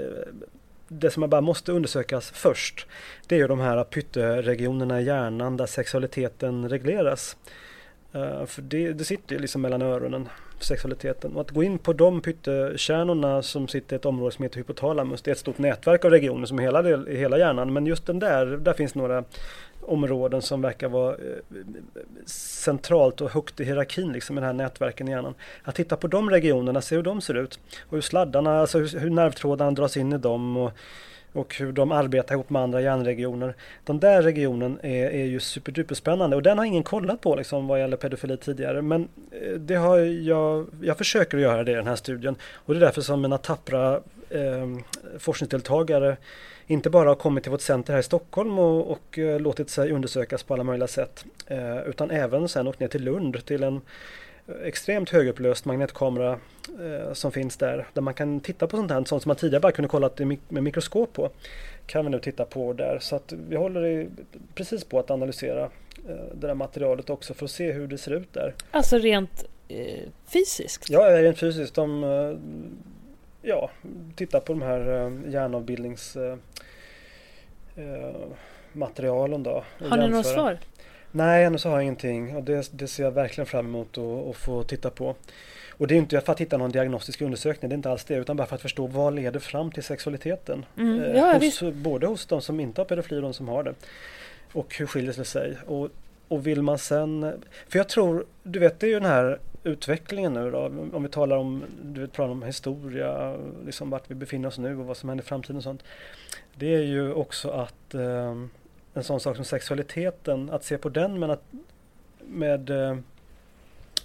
det som man bara måste undersökas först det är ju de här pytteregionerna i hjärnan där sexualiteten regleras. Uh, för det, det sitter ju liksom mellan öronen sexualiteten. Och att gå in på de pyttekärnorna som sitter i ett område som heter hypotalamus. Det är ett stort nätverk av regioner som är hela, del, hela hjärnan. Men just den där, där finns några områden som verkar vara eh, centralt och högt i hierarkin liksom i den här nätverken i hjärnan. Att titta på de regionerna, se hur de ser ut och hur sladdarna, alltså hur, hur nervtrådarna dras in i dem och och hur de arbetar ihop med andra hjärnregioner. Den där regionen är, är ju superduperspännande och den har ingen kollat på liksom vad gäller pedofili tidigare. Men eh, det har jag, jag försöker göra det i den här studien och det är därför som mina tappra eh, forskningsdeltagare inte bara har kommit till vårt center här i Stockholm och, och eh, låtit sig undersökas på alla möjliga sätt eh, utan även sen åkt ner till Lund till en extremt högupplöst magnetkamera eh, som finns där. Där man kan titta på sånt här, sånt som man tidigare bara kunde kolla med mikroskop på. Kan vi nu titta på där. Så att vi håller precis på att analysera eh, det där materialet också för att se hur det ser ut där. Alltså rent eh, fysiskt? Ja, rent fysiskt. De, eh, ja, tittar på de här eh, hjärnavbildnings eh, eh materialen då. Har ni några svar? Nej, ännu så har jag ingenting och det, det ser jag verkligen fram emot att få titta på. Och det är inte för att hitta någon diagnostisk undersökning, det är inte alls det, utan bara för att förstå vad leder fram till sexualiteten. Mm, eh, ja, hos, både hos de som inte har pedofili och de som har det. Och hur skiljer det sig? Och, och vill man sen... För jag tror, du vet det är ju den här utvecklingen nu då, om vi talar om, du vet, pratar om historia, liksom vart vi befinner oss nu och vad som händer i framtiden och sånt. Det är ju också att eh, en sån sak som sexualiteten, att se på den men att, med eh,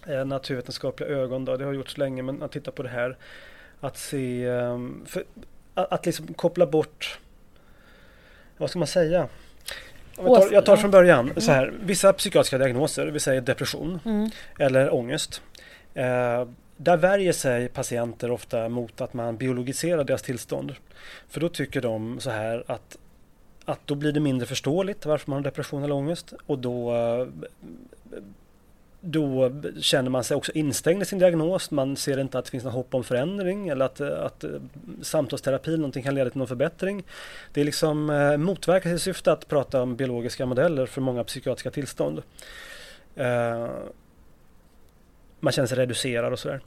eh, naturvetenskapliga ögon då, det har gjorts länge, men att titta på det här. Att se, eh, för, att, att liksom koppla bort, vad ska man säga? Jag tar, jag tar från början, mm. så här, vissa psykiatriska diagnoser, vi säger depression mm. eller ångest. Eh, där värjer sig patienter ofta mot att man biologiserar deras tillstånd. För då tycker de så här att, att då blir det mindre förståeligt varför man har depression eller ångest och då eh, då känner man sig också instängd i sin diagnos. Man ser inte att det finns något hopp om förändring eller att, att eh, samtalsterapi någonting kan leda till någon förbättring. Det är liksom eh, motverkar sitt syfte att prata om biologiska modeller för många psykiatriska tillstånd. Eh, man känner sig reducerad och sådär.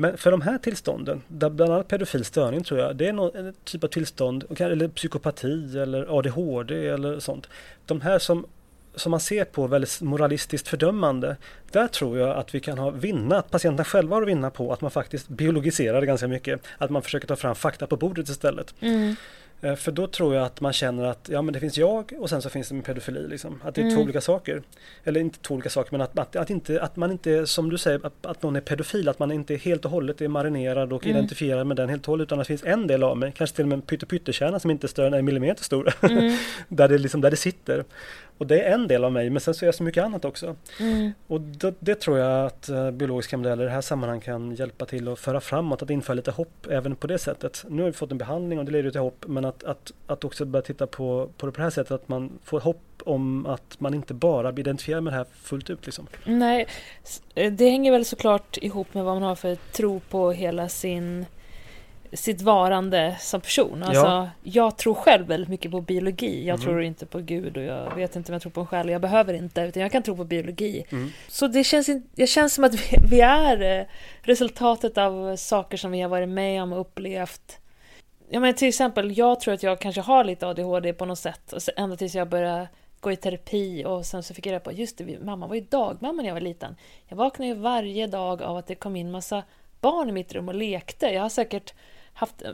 Men för de här tillstånden, där bland annat pedofil störning tror jag, det är någon typ av tillstånd, eller psykopati eller ADHD eller sånt. De här som som man ser på väldigt moralistiskt fördömande. Där tror jag att vi kan ha vinna, att patienterna själva har att vinna på att man faktiskt biologiserar det ganska mycket. Att man försöker ta fram fakta på bordet istället. Mm. Eh, för då tror jag att man känner att ja men det finns jag och sen så finns det med pedofili. Liksom. Att det är mm. två olika saker. Eller inte två olika saker men att, att, att, inte, att man inte, som du säger, att, att någon är pedofil. Att man inte helt och hållet är marinerad och mm. identifierad med den helt och hållet. Utan att det finns en del av mig, kanske till och med en pyttepyttekärna som inte är större än en millimeter stor. Mm. där, det liksom, där det sitter. Och det är en del av mig men sen så är jag så mycket annat också. Mm. Och det, det, tror jag att uh, biologiska modeller i det här sammanhanget kan hjälpa till att föra framåt, att införa lite hopp även på det sättet. Nu har vi fått en behandling och det leder till hopp men att, att, att också börja titta på, på det på det här sättet att man får hopp om att man inte bara blir identifierad med det här fullt ut. Liksom. Nej, eh, det hänger väl såklart ihop med vad man har för tro på hela sin sitt varande som person. Alltså, ja. Jag tror själv väldigt mycket på biologi. Jag mm. tror inte på Gud och jag vet inte om jag tror på en själ. Jag behöver inte, utan jag kan tro på biologi. Mm. Så det känns, det känns som att vi, vi, är eh, resultatet av saker som vi har varit med om och upplevt. Ja, men till exempel, jag tror att jag kanske har lite ADHD på något sätt. Ända tills jag började gå i terapi och sen så fick jag reda på just det, mamma var ju dagmamma när jag var liten. Jag vaknade ju varje dag av att det kom in massa barn i mitt rum och lekte. Jag har säkert haft eh,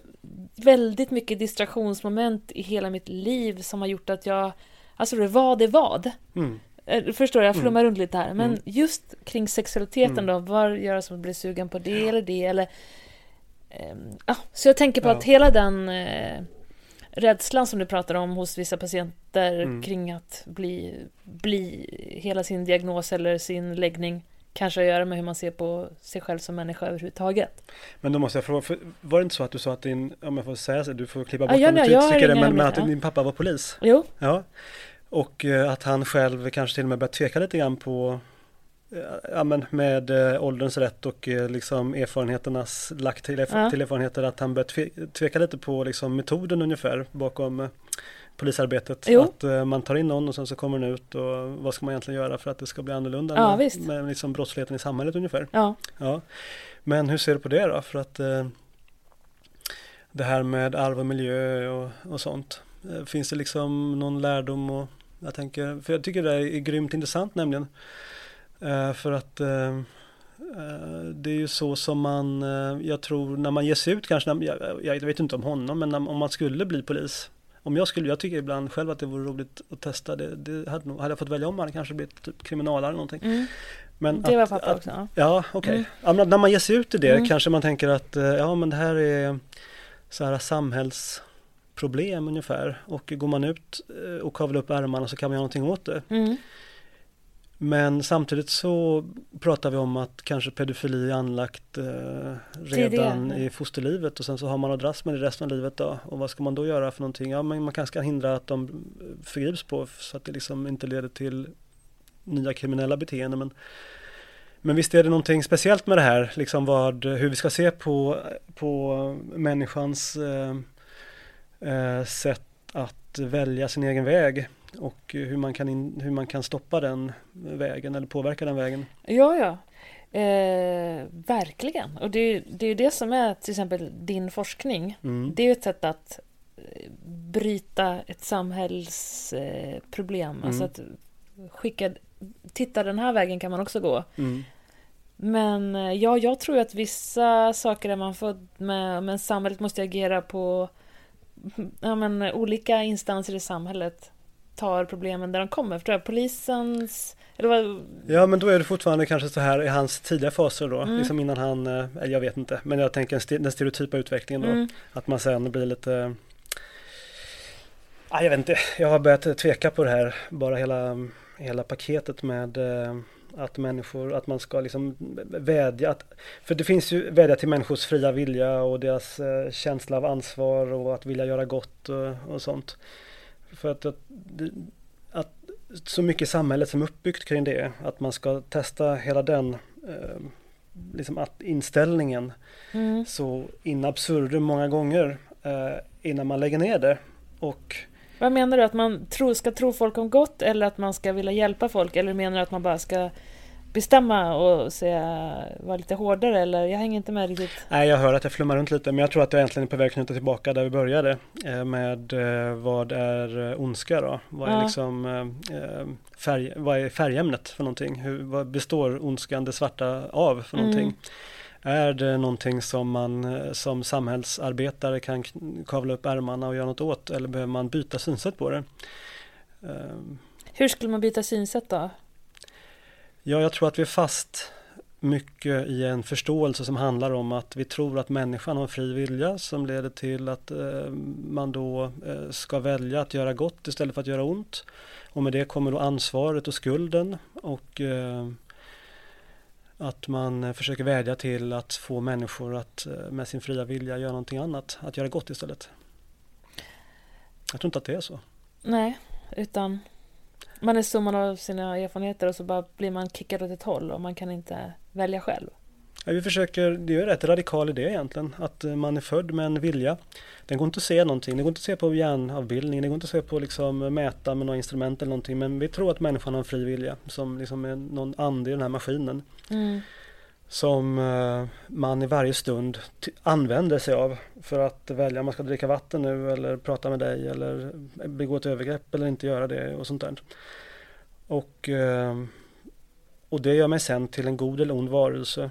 väldigt mycket distraktionsmoment i hela mitt liv som har gjort att jag, alltså det var det vad. Mm. Eh, förstår jag flummar mm. runt lite här. Men mm. just kring sexualiteten mm. då, vad gör som blir sugen på det eller det eller... Eh, så jag tänker på ja. att hela den eh, rädslan som du pratar om hos vissa patienter mm. kring att bli, bli hela sin diagnos eller sin läggning kanske att göra med hur man ser på sig själv som människa överhuvudtaget. Men då måste jag fråga, var det inte så att du sa att din, om jag får säga så, du får klippa bort ja, om du tycker det, men, men att din pappa var polis? Jo. Ja. Och uh, att han själv kanske till och med började tveka lite grann på uh, Ja men med uh, ålderns rätt och liksom erfarenheternas lagt till, ja. till erfarenheter att han började tveka lite på liksom metoden ungefär bakom polisarbetet. Jo. Att uh, man tar in någon och sen så kommer den ut och vad ska man egentligen göra för att det ska bli annorlunda ja, med, med liksom brottsligheten i samhället ungefär. Ja. ja. Men hur ser du på det då? För att uh, det här med arv och miljö och, och sånt. Uh, finns det liksom någon lärdom och jag tänker, för jag tycker det är grymt intressant nämligen. för att det är ju så som man, jag tror när man ger sig ut kanske, jag, jag vet inte om honom, men om man skulle bli polis om jag skulle, jag tycker ibland själv att det vore roligt att testa det. det hade, nog, hade jag fått välja om hade kanske blivit typ kriminalare eller någonting. Mm. Men det att, var pappa att, också. Ja, okej. Okay. Mm. När man ger sig ut i det mm. kanske man tänker att eh, ja men det här är så här samhällsproblem ungefär. Och går man ut eh, och kavlar upp ärmarna så kan man göra någonting åt det. Mm. Men samtidigt så pratar vi om att kanske pedofili är anlagt eh, redan i fosterlivet och sen så har man att dras med det resten av livet då. Och vad ska man då göra för någonting? Ja men man kanske ska hindra att de förgrips på så att det liksom inte leder till nya kriminella beteenden. Men, men visst är det någonting speciellt med det här, liksom vad, hur vi ska se på, på människans eh, eh, sätt att välja sin egen väg och hur man kan, in, hur man kan stoppa den vägen eller påverka den vägen. Ja, ja. Eh, verkligen. Och det, det är det som är till exempel din forskning. Mm. Det är ett sätt att eh, bryta ett samhällsproblem. Mm. Alltså att skicka, titta den här vägen kan man också gå. Mm. Men eh, ja, jag tror att vissa saker är man född med, men samhället måste agera på ja, men, olika instanser i samhället tar problemen där de kommer. För polisens... Eller vad... Ja men då är det fortfarande kanske så här i hans tidiga faser då, mm. liksom innan han, eh, jag vet inte, men jag tänker den stereotypa utvecklingen då, mm. att man sen blir lite jag vet inte, jag har börjat tveka på det här, bara hela, hela paketet med eh, Att människor, att man ska liksom vädja. Att, för det finns ju vädja till människors fria vilja och deras eh, känsla av ansvar och att vilja göra gott och, och sånt. För att, att, att, så mycket samhället som är uppbyggt kring det, att man ska testa hela den eh, liksom att inställningen mm. så in absurdum många gånger eh, innan man lägger ner det. Och vad menar du? Att man tro, ska tro folk om gott eller att man ska vilja hjälpa folk? Eller menar du att man bara ska bestämma och säga, vara lite hårdare eller jag hänger inte med riktigt. Nej, jag hör att jag flummar runt lite men jag tror att jag egentligen är på väg att knyta tillbaka där vi började eh, med eh, vad är eh, ondska då? Vad är ja. liksom färg, vad är färgämnet för någonting? Hur, vad består ondskan, det svarta av för någonting? Mm. Är det någonting som man som samhällsarbetare kan kavla upp ärmarna och göra något åt eller behöver man byta synsätt på det? Hur skulle man byta synsätt då? Ja, jag tror att vi är fast mycket i en förståelse som handlar om att vi tror att människan har en fri vilja som leder till att eh, man då eh, ska välja att göra gott istället för att göra ont. Och med det kommer då ansvaret och skulden och eh, att man försöker vädja till att få människor att eh, med sin fria vilja göra någonting annat, att göra gott istället. Jag tror inte att det är så. Nej, utan man är summan av sina erfarenheter och så bara blir man kickad åt ett håll och man kan inte välja själv. Ja, vi försöker, det är en rätt radikal idé egentligen, att eh, man är född med en vilja. Den går inte att se någonting, det går inte att se på hjärnavbildning, det går inte att se på liksom mäta med några instrument eller någonting. Men vi tror att människan har en fri vilja som liksom är någon ande i den här maskinen. Mm. Som eh, man i varje stund använder sig av för att välja om man ska dricka vatten nu eller prata med dig eller eh, begå ett övergrepp eller inte göra det och sånt där. Och, eh, och det gör mig sen till en god eller ond varelse.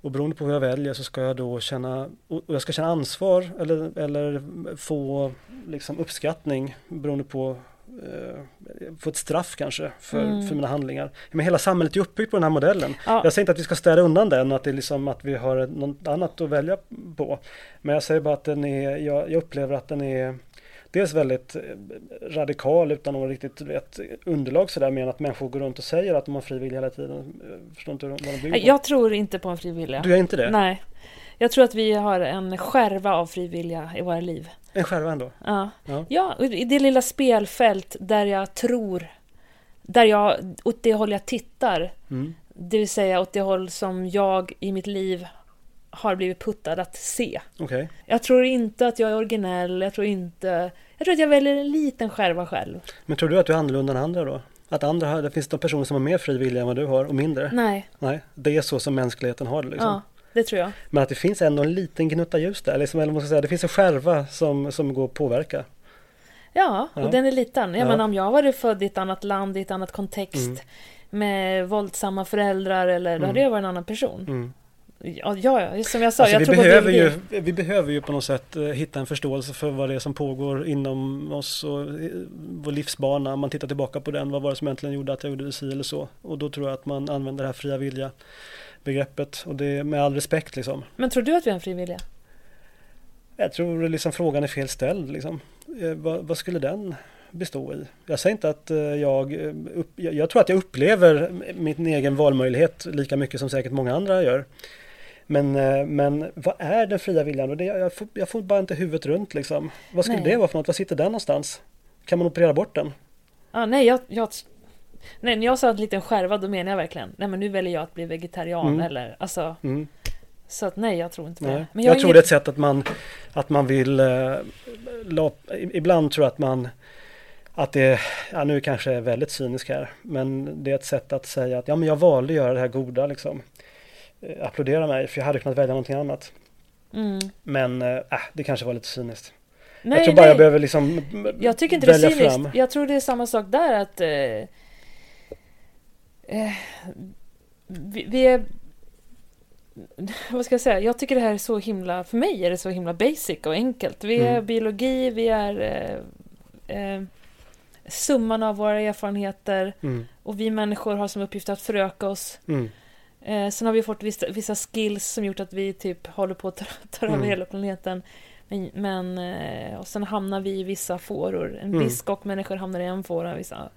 Och beroende på hur jag väljer så ska jag då känna, och jag ska känna ansvar eller, eller få liksom uppskattning beroende på eh, få ett straff kanske för, mm. för mina handlingar. Men hela samhället är uppbyggt på den här modellen. Ja. Jag säger inte att vi ska städa undan den och att det är liksom att vi har något annat att välja på. Men jag säger bara att den är, jag, jag upplever att den är dels väldigt eh, radikal utan någon riktigt vet, underlag sådär mer än att människor går runt och säger att de har fri vilja hela tiden. Förstår inte vad de bygger på. Jag tror inte på en fri vilja. Du gör inte det? Nej. Jag tror att vi har en skärva av frivilliga i våra liv. En skärva ändå? Ja. ja. Ja, i det lilla spelfält där jag tror, där jag, åt det håll jag tittar, mm. det vill säga åt det håll som jag i mitt liv har blivit puttad att se. Okay. Jag tror inte att jag är originell, jag tror inte... Jag tror att jag väljer en liten skärva själv. Men tror du att du är annorlunda än andra då? Att andra, det finns det personer som har mer fri vilja än vad du har och mindre? Nej. Nej, det är så som mänskligheten har det liksom? Ja, det tror jag. Men att det finns ändå en liten gnutta ljus där, liksom, eller måste säga, det finns en skärva som, som går att påverka. Ja, och ja. den är liten. Jag ja. menar om jag varit född i ett annat land, i ett annat kontext mm. med våldsamma föräldrar eller mm. då hade jag varit en annan person. Mm. Ja, ja, som jag sa, alltså, jag vi tror behöver ju, Vi behöver ju på något sätt uh, hitta en förståelse för vad det är som pågår inom oss och uh, vår livsbana. Man tittar tillbaka på den, vad var det som egentligen gjorde att jag gjorde det si eller så? Och då tror jag att man använder det här fria vilja begreppet och det är med all respekt liksom. Men tror du att vi har en fri vilja? Jag tror liksom frågan är fel ställd liksom. Uh, vad, vad skulle den bestå i. Jag säger inte att jag, upp, jag tror att jag upplever min egen valmöjlighet lika mycket som säkert många andra gör. Men, eh, men vad är den fria viljan? Och det, jag, får, jag får bara inte huvudet runt liksom. Vad skulle nej. det vara för något? Vad sitter den någonstans? Kan man operera bort den? Ah, nej, jag, jag, nej, när jag sa en liten skärva då menar jag verkligen, nej men nu väljer jag att bli vegetarian mm. eller alltså mm. Så att nej, jag tror inte på det. Men jag, jag tror det är ett sätt att man, att man vill, eh, la, ibland tror jag att man att det, ja nu kanske är väldigt cynisk här, men det är ett sätt att säga att ja men jag valde att göra det här goda liksom. Eh, applådera mig för jag hade kunnat välja någonting annat. Mm. Men äh, det kanske var lite cyniskt. Nej, jag tror bara nej. jag behöver liksom Jag tycker inte det är cyniskt. Fram. Jag tror det är samma sak där att eh, eh, vi, vi, är vad ska jag säga? Jag tycker det här är så himla, för mig är det så himla basic och enkelt. Vi är mm. biologi, vi är eh, eh, summan av våra erfarenheter mm. och vi människor har som uppgift att föröka oss. Mm. Eh, sen har vi fått vissa, vissa, skills som gjort att vi typ håller på att ta, över mm. hela planeten. Men, men eh, och sen hamnar vi i vissa fåror. En mm. biskop människor hamnar i en fåra. Vissa,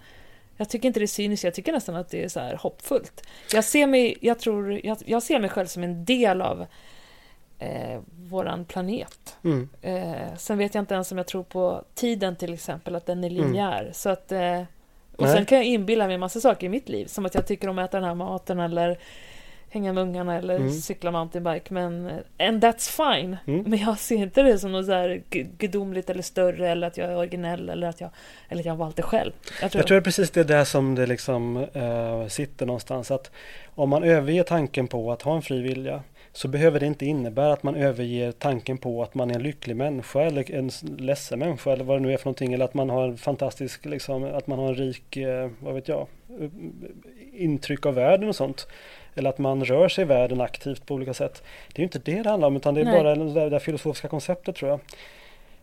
Jag tycker inte det är cyniskt, jag tycker nästan att det är så här hoppfullt. Jag ser mig, jag tror, jag, jag ser mig själv som en del av eh, våran planet. Mm. Eh, sen vet jag inte ens om jag tror på tiden till exempel, att den är Mm. linjär. Så att, eh, och Nej. sen kan jag inbilla mig en massa saker i mitt liv, som att jag tycker om att äta den här maten eller hänga med ungarna eller Mm. cykla mountainbike. Men, eh, and that's fine. Mm. Men jag ser inte det som något så här gu- gudomligt eller större eller att jag är originell eller att jag, eller att jag har valt det själv. Jag tror, Jag tror det är precis det där som det liksom eh, sitter någonstans. Att om man överger tanken på att ha en fri vilja så behöver det inte innebära att man överger tanken på att man är en lycklig människa eller en ledsen människa eller vad det nu är för någonting. Eller att man har en fantastisk, liksom, att man har en rik, eh, vad vet jag, intryck av världen och sånt. Eller att man rör sig i världen aktivt på olika sätt. Det är ju inte det det handlar om utan det är Nej. bara det där, filosofiska konceptet tror jag.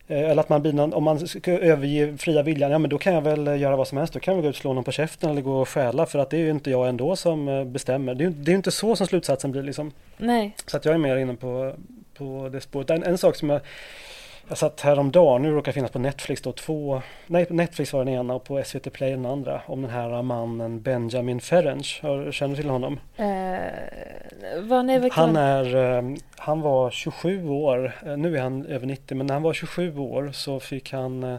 Eh, Eller att man någon, om man ska överge fria viljan, ja men då kan jag väl eh, göra vad som helst. Då kan jag väl gå ut och slå någon på käften eller gå och stjäla för att det är ju inte jag ändå som eh, bestämmer. Det är ju det är inte så som slutsatsen blir liksom. Nej. Så att jag är mer inne på, på det spåret. En, en sak som jag jag satt häromdagen, nu råkar finnas på Netflix då, två, nej Netflix var den ena och på SVT Play den andra, om den här mannen Benjamin Ferenc. Känner du till honom? Eh, vad, nej, vad Han är, eh, han var 27 år, eh, nu är han över 90, men när han var 27 år så fick han eh,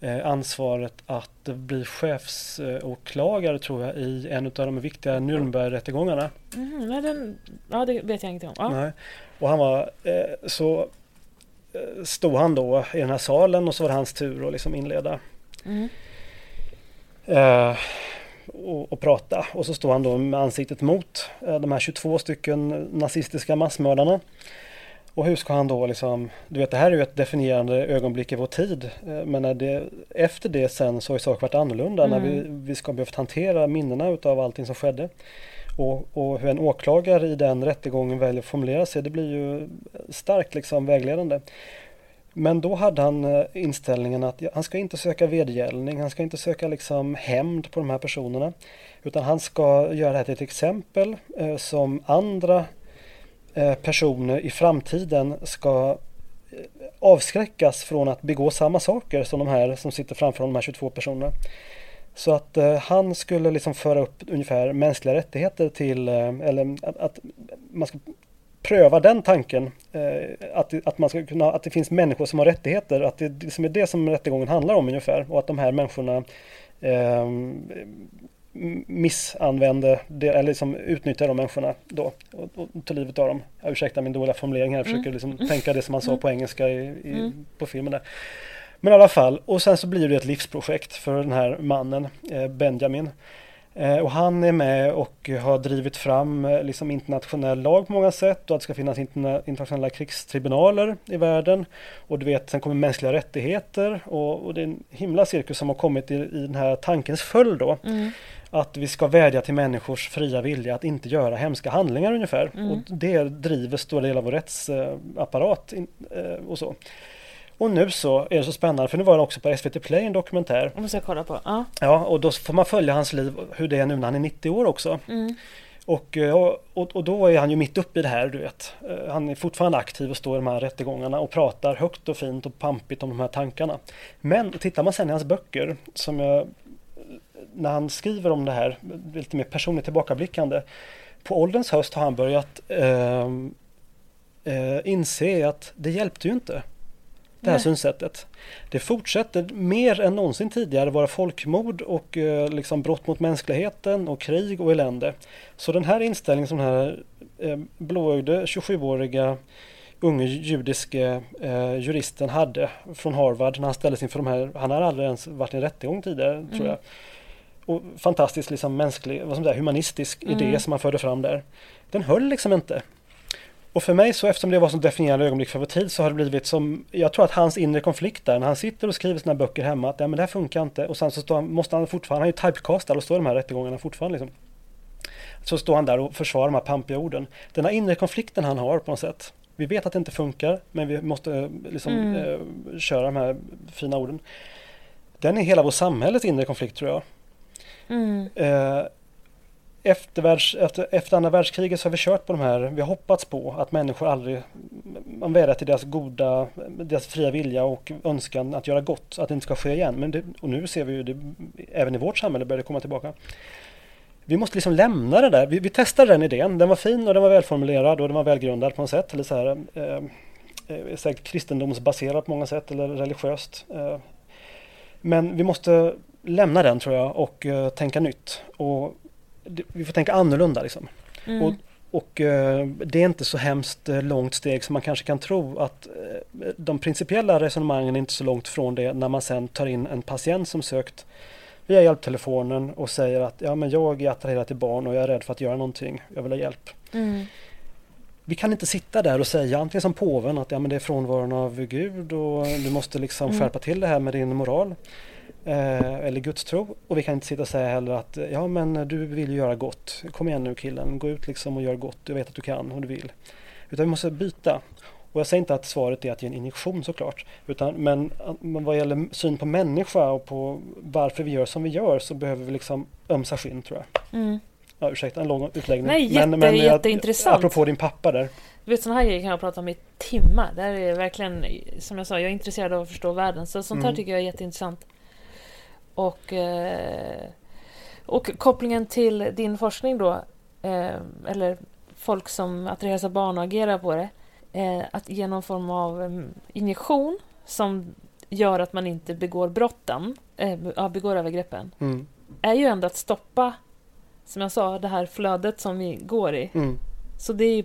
eh, ansvaret att bli chefsåklagare tror jag i en av de viktiga Nürnbergrättegångarna. Nej, den, ja, det vet jag ingenting om. Ja. Nej. Och han var, eh, så eh, stod han då i den här salen och så var det hans tur att liksom inleda Mm. eh, och, och prata. Och så står han då med ansiktet mot eh, de här 22 stycken nazistiska massmördarna. Och hur ska han då liksom, du vet det här är ju ett definierande ögonblick i vår tid. Eh, men när det, efter det sen så har ju saker varit annorlunda när vi, Mm. vi ska behövt hantera minnena utav allting som skedde. Och, och hur en åklagare i den rättegången väljer att formulera sig, det blir ju starkt liksom vägledande. Men då hade han eh, inställningen att han ska inte söka vedergällning, han ska inte söka liksom hämnd på de här personerna. Utan han ska göra det här till ett exempel eh, som andra eh, personer i framtiden ska eh, avskräckas från att begå samma saker som de här som sitter framför de här 22 personerna. Så att eh, han skulle liksom föra upp ungefär mänskliga rättigheter till, eh, eller att, att man ska pröva den tanken. Eh, att, att, man ska kunna, att det finns människor som har rättigheter, att det liksom är det som rättegången handlar om ungefär. Och att de här människorna eh, missanvände, det, eller liksom utnyttjar de människorna då och, och tar livet av dem. Jag ursäktar min dåliga formulering här, jag försöker liksom tänka det som man sa på engelska i, i, Mm. på filmen där. Men i alla fall, och sen så blir det ett livsprojekt för den här mannen, eh, Benjamin. Eh, och han är med och har drivit fram eh, liksom internationell lag på många sätt och att det ska finnas interna- internationella krigstribunaler i världen. Och du vet, sen kommer mänskliga rättigheter och, och det är en himla cirkus som har kommit i, i den här tankens följd då. Mm. Att vi ska vädja till människors fria vilja att inte göra hemska handlingar ungefär. Mm. Och det driver stora delar av vår rättsapparat in- och så. Och nu så är det så spännande för nu var det också på SVT Play en dokumentär. Måste jag kolla på. Ja. Ja, och då får man följa hans liv, hur det är nu när han är 90 år också. Mm. Och, eh, och, och, och då är han ju mitt uppe i det här, du vet. Eh, Han är fortfarande aktiv och står i de här rättegångarna och pratar högt och fint och pampigt om de här tankarna. Men tittar man sen i hans böcker, som jag, när han skriver om det här, lite mer personligt tillbakablickande. På ålderns höst har han börjat eh, eh, inse att det hjälpte ju inte. Det här Nej. synsättet. Det fortsätter mer än någonsin tidigare vara folkmord och eh, liksom brott mot mänskligheten och krig och elände. Så den här inställningen som den här eh, blåögde 27-åriga unge judiske eh, juristen hade från Harvard när han ställdes inför de här, han har aldrig ens varit i en rättegång tidigare tror jag. Och fantastiskt liksom mänsklig, vad som säger, humanistisk Mm. idé som han förde fram där. Den höll liksom inte. Och för mig så eftersom det var så definierande ögonblick för vår tid så har det blivit som, jag tror att hans inre konflikt där när han sitter och skriver sina böcker hemma att ja, men det här funkar inte och sen så står han, måste han fortfarande, han är ju typecastad och står i de här rättegångarna fortfarande liksom. Så står han där och försvarar de här pampiga orden. Den här inre konflikten han har på något sätt. Vi vet att det inte funkar men vi måste eh, liksom Mm. eh, köra de här fina orden. Den är hela vår samhällets inre konflikt tror jag. Mm. Eh, eftervärlds, efter, efter andra världskriget så har vi kört på de här, vi har hoppats på att människor aldrig, man vädjar till deras goda, deras fria vilja och önskan att göra gott, att det inte ska ske igen. Men det, och nu ser vi ju det, även i vårt samhälle börjar det komma tillbaka. Vi måste liksom lämna det där. Vi, vi testade den idén, den var fin och den var välformulerad och den var välgrundad på något sätt. Eller så här, eh, eh säkert kristendomsbaserad på många sätt eller religiöst. Eh. Men vi måste lämna den tror jag och eh, tänka nytt. Och vi får tänka annorlunda liksom. Mm. Och, och uh, det är inte så hemskt uh, långt steg som man kanske kan tro att de principiella resonemangen är inte så långt från det när man sen tar in en patient som sökt via hjälptelefonen och säger att ja, men jag är attraherad till barn och jag är rädd för att göra någonting. Jag vill ha hjälp. Mm. Vi kan inte sitta där och säga antingen som påven att ja, men det är frånvaron av Gud och du måste liksom mm. skärpa till det här med din moral. Eh, eller gudstro. Och vi kan inte sitta och säga heller att ja men du vill ju göra gott. Kom igen nu killen, gå ut liksom och gör gott. Jag vet att du kan och du vill. Utan vi måste byta. Och jag säger inte att svaret är att ge en injektion såklart. Utan, men, men vad gäller syn på människa och på varför vi gör som vi gör så behöver vi liksom ömsa skinn tror jag. Mm. Ja, ursäkta en lång utläggning. Nej, jätte, men, men jätteintressant. Apropå din pappa där. Du vet sådana här grejer kan jag prata om i timmar. Det här är verkligen, som jag sa, jag är intresserad av att förstå världen. Så sånt här mm. tycker jag är jätteintressant. Och, eh, och kopplingen till din forskning då, eh, eller folk som attraheras av barn och agerar på det, eh, att ge någon form av injektion som gör att man inte begår brotten, äh, begår övergreppen, mm. är ju ändå att stoppa, som jag sa, det här flödet som vi går i. Mm. Så det, är,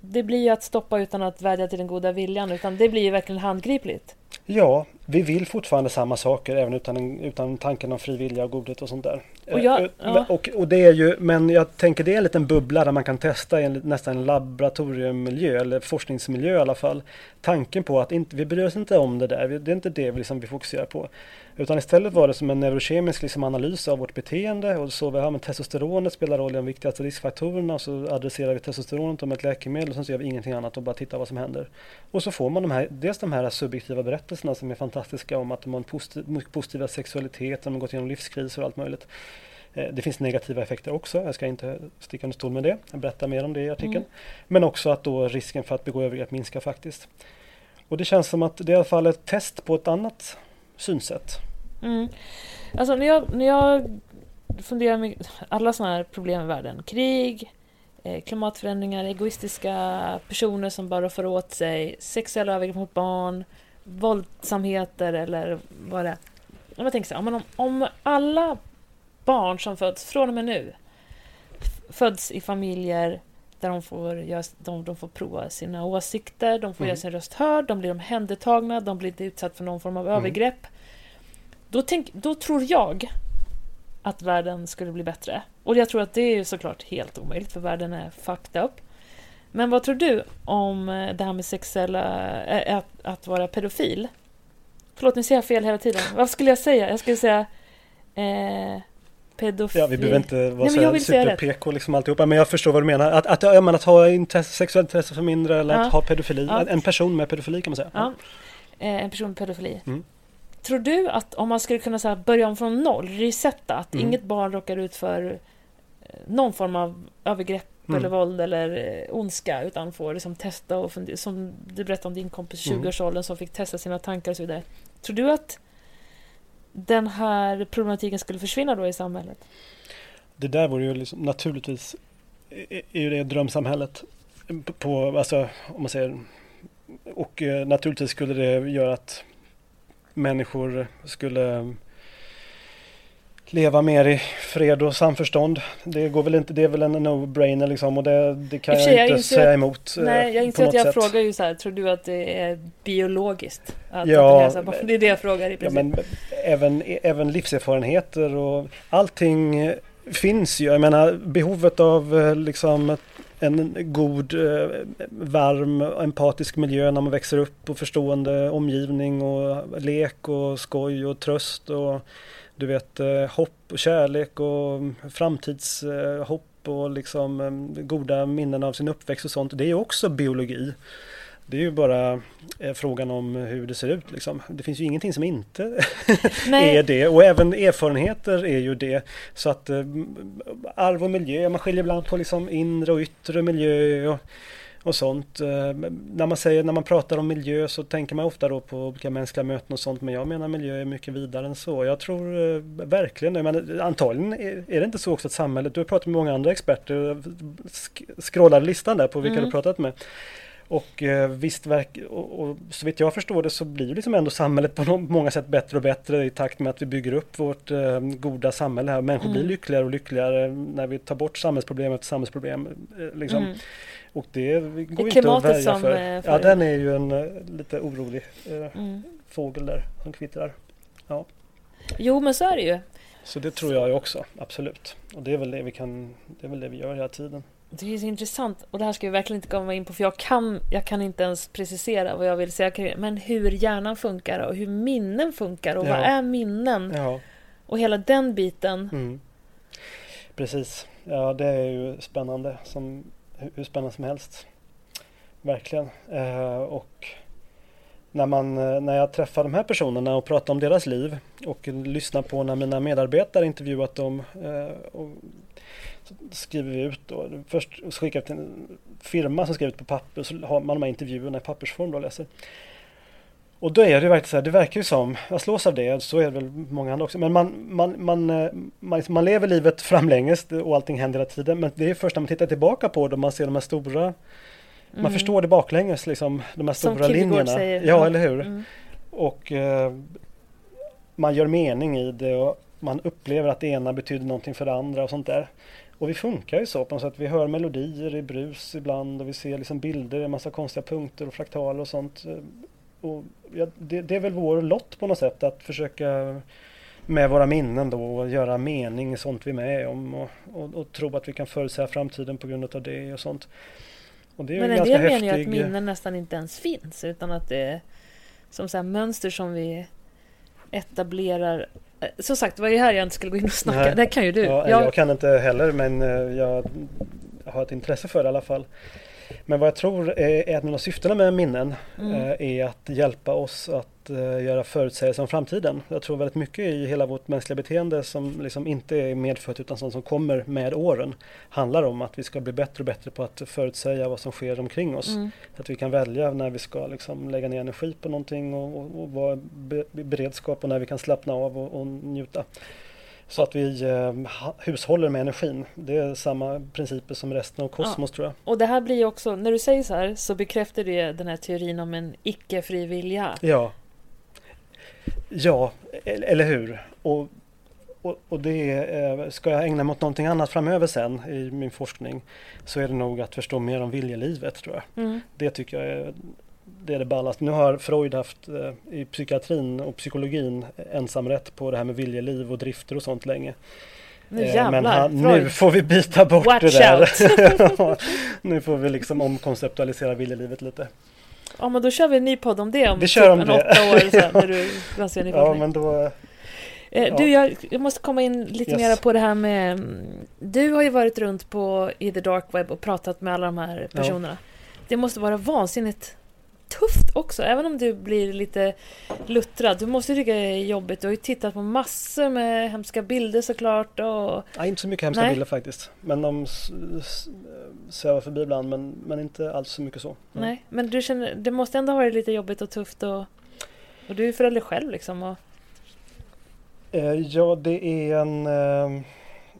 det blir ju att stoppa utan att vädja till den goda viljan, utan det blir ju verkligen handgripligt. Ja, vi vill fortfarande samma saker även utan, utan tanken om fri vilja och godhet och sånt där. Och, jag, eh, ja. och, och, det är ju, men jag tänker det är en liten bubbla där man kan testa i en, nästan en laboratoriummiljö eller forskningsmiljö i alla fall. Tanken på att inte, vi bryr oss inte om det där, det är inte det vi, liksom, vi fokuserar på. Utan istället var det som en neurokemisk liksom, analys av vårt beteende och så vi har med testosteronet spelar roll i de viktigaste riskfaktorerna och så adresserar vi testosteronet om ett läkemedel och sen så gör vi ingenting annat och bara tittar vad som händer. Och så får man de här, dels de här subjektiva berättelserna som är fantastiska om att de har en positiv, positiva sexualitet, de har gått igenom livskriser och allt möjligt. Eh, det finns negativa effekter också, jag ska inte sticka under stol med det. Jag berättar mer om det i artikeln. Mm. Men också att då risken för att begå övergrepp minskar faktiskt. Och det känns som att det är i alla fall ett test på ett annat synsätt. Mm. Alltså när jag, när jag funderar med alla sådana här problem i världen, krig, eh, klimatförändringar, egoistiska personer som bara får åt sig, sexuella övergrepp mot barn, våldsamheter eller vad det är. Jag tänker så här, om, om alla barn som föds från och med nu föds i familjer där de får, göra, de, de får prova sina åsikter, de får mm. göra sin röst hörd, de blir omhändertagna, de blir inte utsatta för någon form av mm. övergrepp. Då, tänk, då tror jag att världen skulle bli bättre. Och jag tror att det är såklart helt omöjligt för världen är fucked up. Men vad tror du om eh, det här med sexuella, äh, att, att vara pedofil? Förlåt, nu säger jag fel hela tiden. Vad skulle jag säga? Jag skulle säga eh, pedofil. Ja, vi behöver inte vara Nej, så super-PK liksom alltihopa. Men jag förstår vad du menar. Att, att, ja, men att ha intresse, sexuellt intresse för mindre eller ja. att ha pedofili. Ja. En person med pedofili kan man säga. Ja. Eh, en person med pedofili. Mm. Tror du att om man skulle kunna så börja om från noll, resetta, att mm. inget barn råkar ut för någon form av övergrepp mm. eller våld eller eh, ondska utan får liksom testa och fundera, som du berättade om din kompis i 20-årsåldern mm. som fick testa sina tankar och så vidare. Tror du att den här problematiken skulle försvinna då i samhället? Det där vore ju liksom, naturligtvis är ju det drömsamhället på, alltså om man säger och eh, naturligtvis skulle det göra att människor skulle leva mer i fred och samförstånd. Det, går väl inte, det är väl en no-brainer liksom och det, det kan jag, jag inte säga emot. Eh, nej, jag inser att jag sätt. frågar ju så här, tror du att det är biologiskt? Att ja, det, det är det jag frågar i princip. Ja, men även, även livserfarenheter och allting finns ju. Jag menar behovet av eh, liksom en god, eh, varm, empatisk miljö när man växer upp och förstående omgivning och lek och skoj och tröst och du vet eh, hopp och kärlek och framtidshopp och liksom goda minnen av sin uppväxt och sånt. Det är också biologi. Det är ju bara eh, frågan om hur det ser ut. Liksom. Det finns ju ingenting som inte är det och även erfarenheter är ju det. Så att eh, arv och miljö, man skiljer ibland på liksom inre och yttre miljö. Och, och sånt. Eh, när man säger, när man pratar om miljö så tänker man ofta då på olika mänskliga möten och sånt. Men jag menar miljö är mycket vidare än så. Jag tror eh, verkligen det. Men antagligen är, det inte så också att samhället, du har pratat med många andra experter, scrollade listan där på vilka mm. du pratat med. Och eh, visst, verk, och, och, så vitt jag förstår det så blir liksom ändå samhället på många sätt bättre och bättre i takt med att vi bygger upp vårt eh, goda samhälle här. Människor mm. blir lyckligare och lyckligare när vi tar bort samhällsproblem efter samhällsproblem. Eh, liksom. Mm. Och det går det inte att värja som, för. Eh, för. Ja, den är ju en uh, lite orolig uh, mm. fågel där som kvittrar. Ja. Jo, men så är det ju. Så det tror jag också, absolut. Och det är väl det vi kan, det är väl det vi gör hela tiden. Det är så intressant och det här ska vi verkligen inte komma in på för jag kan, jag kan inte ens precisera vad jag vill säga men hur hjärnan funkar och hur minnen funkar och ja. vad är minnen? Ja. Och hela den biten. Mm. Precis, ja det är ju spännande som hur spännande som helst. Verkligen. Eh, och när, man, eh, när jag träffar de här personerna och pratar om deras liv och lyssnar på när mina medarbetare intervjuat dem eh, och skriver vi ut då. Först skickar vi till en firma som skriver ut på papper så har man de här intervjuerna i pappersform då och läser. Och då är det verkligen så här, det verkar ju som, jag slås av det, så är det väl många andra också, men man, man, man, eh, man, man lever livet framlänges och allting händer hela tiden. Men det är först när man tittar tillbaka på det och man ser de här stora, mm. man förstår det baklänges liksom, de här stora som linjerna. Säger. Ja, eller hur? Mm. Och eh, man gör mening i det och man upplever att det ena betyder någonting för det andra och sånt där. Och vi funkar ju så på något sätt. Vi hör melodier i brus ibland och vi ser liksom bilder, en massa konstiga punkter och fraktaler och sånt och ja, det, det, är väl vår lott på något sätt att försöka med våra minnen då göra mening i sånt vi är med om och, och, och tro att vi kan förutsäga framtiden på grund av det och sånt. Och det är Men en del menar ju att minnen nästan inte ens finns utan att det är som så mönster som vi etablerar eh, som sagt, det var ju här jag inte skulle gå in och snacka. Nej. Det kan ju du. Ja, jag... jag kan inte heller men eh, jag har ett intresse för det i alla fall. Men vad jag tror är ett av syftena med minnen mm. Eh, är att hjälpa oss att eh, göra förutsägelser om framtiden. Jag tror väldigt mycket i hela vårt mänskliga beteende som liksom inte är medfött utan sånt som kommer med åren handlar om att vi ska bli bättre och bättre på att förutsäga vad som sker omkring oss. Mm. Så att vi kan välja när vi ska liksom lägga ner energi på någonting och, och, och vara i beredskap och när vi kan slappna av och, och njuta. Så att vi eh, hushåller med energin. Det är samma principer som resten av kosmos ja. tror jag. Och det här blir också, när du säger så här så bekräftar det den här teorin om en icke-fri vilja. Ja. Ja, eller hur? Och, och, och det eh, ska jag ägna mig åt någonting annat framöver sen i min forskning så är det nog att förstå mer om viljelivet tror jag. Mm. Det tycker jag är det är det ballaste. Nu har Freud haft eh, i psykiatrin och psykologin ensamrätt på det här med viljeliv och drifter och sånt länge. Nu eh, Men han, nu får vi byta bort Watch det där. nu får vi liksom omkonceptualisera viljelivet lite. Ja men då kör vi en ny podd om det om vi typ kör om en det. åtta år sen när du en Ja men då eh, ja. Du, jag, jag, måste komma in lite yes. mer på det här med... Du har ju varit runt på i the dark web och pratat med alla de här personerna. Ja. Det måste vara vansinnigt tufft också, även om du blir lite luttrad. Du måste tycka det är jobbigt. Du har ju tittat på massor med hemska bilder såklart. Och... Ja, inte så mycket hemska Nej. bilder faktiskt. Men de svävar förbi ibland, men, men inte alls så mycket så. Nej, Nej men du känner, det måste ändå ha varit lite jobbigt och tufft och, och du är förälder själv liksom. Och... Eh, ja, det är en...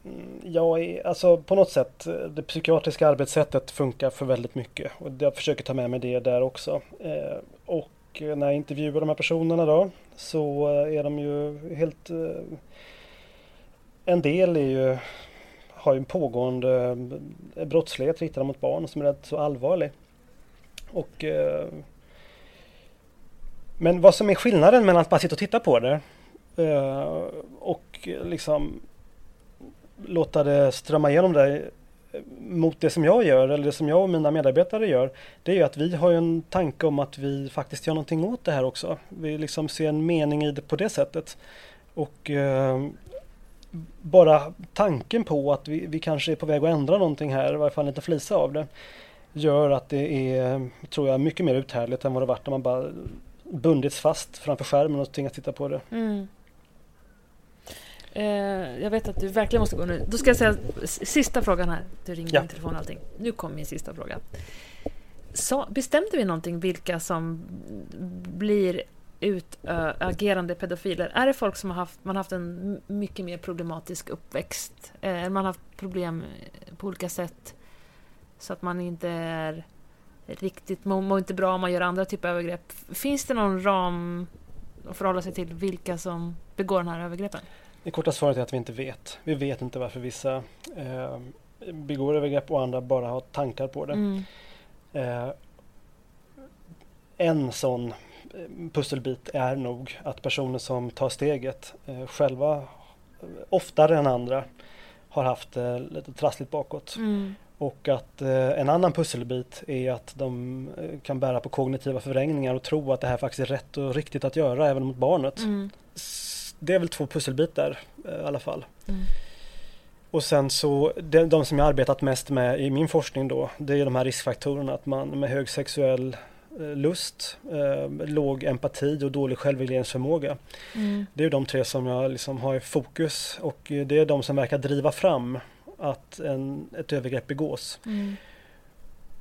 Mm, ja, alltså på något sätt, eh, det psykiatriska arbetssättet funkar för väldigt mycket och jag försöker ta med mig det där också. Eh, och eh, när jag intervjuar de här personerna då så är de ju helt... En del är ju, har ju en pågående brottslighet riktad mot barn som är rätt så allvarlig. Och, men vad som är skillnaden mellan att bara sitta och titta på det och liksom låta det strömma igenom det mot det som jag gör eller det som jag och mina medarbetare gör. Det är ju att vi har en tanke om att vi faktiskt gör någonting åt det här också. Vi liksom ser en mening i det på det sättet. Och eh, bara tanken på att vi, vi kanske är på väg att ändra någonting här, i varje fall inte flisa av det. gör att det är, tror jag, mycket mer uthärdligt än vad det varit när man bara bundits fast framför skärmen och tvingats titta på det. Mm. Eh, jag vet att du verkligen måste gå nu. Då ska jag säga sista frågan här. Du ringer Ja. min telefon och allting. Nu kommer min sista fråga. Så, bestämde vi någonting vilka som blir utagerande pedofiler? Är det folk som har haft, man har haft en mycket mer problematisk uppväxt? Eh, man har haft problem eh, på olika sätt så att man inte är riktigt, mår, mår inte bra om man gör andra typer av övergrepp. Finns det någon ram att förhålla sig till vilka som begår den här övergreppen? Det korta svaret är att vi inte vet. Vi vet inte varför vissa eh, begår övergrepp och andra bara har tankar på det. Mm. Eh, en sån eh, pusselbit är nog att personer som tar steget eh, själva eh, oftare än andra har haft eh, lite trassligt bakåt. Mm. Och att eh, en annan pusselbit är att de eh, kan bära på kognitiva förvrängningar och tro att det här faktiskt är rätt och riktigt att göra även mot barnet. Mm. Det är väl två pusselbitar eh, i alla fall. Mm. Och sen så, de, de som jag arbetat mest med i min forskning då, det är de här riskfaktorerna att man med hög sexuell eh, lust, eh, låg empati och dålig självregleringsförmåga. Mm. Det är de tre som jag liksom har i fokus och eh, det är de som verkar driva fram att en, ett övergrepp begås. Mm.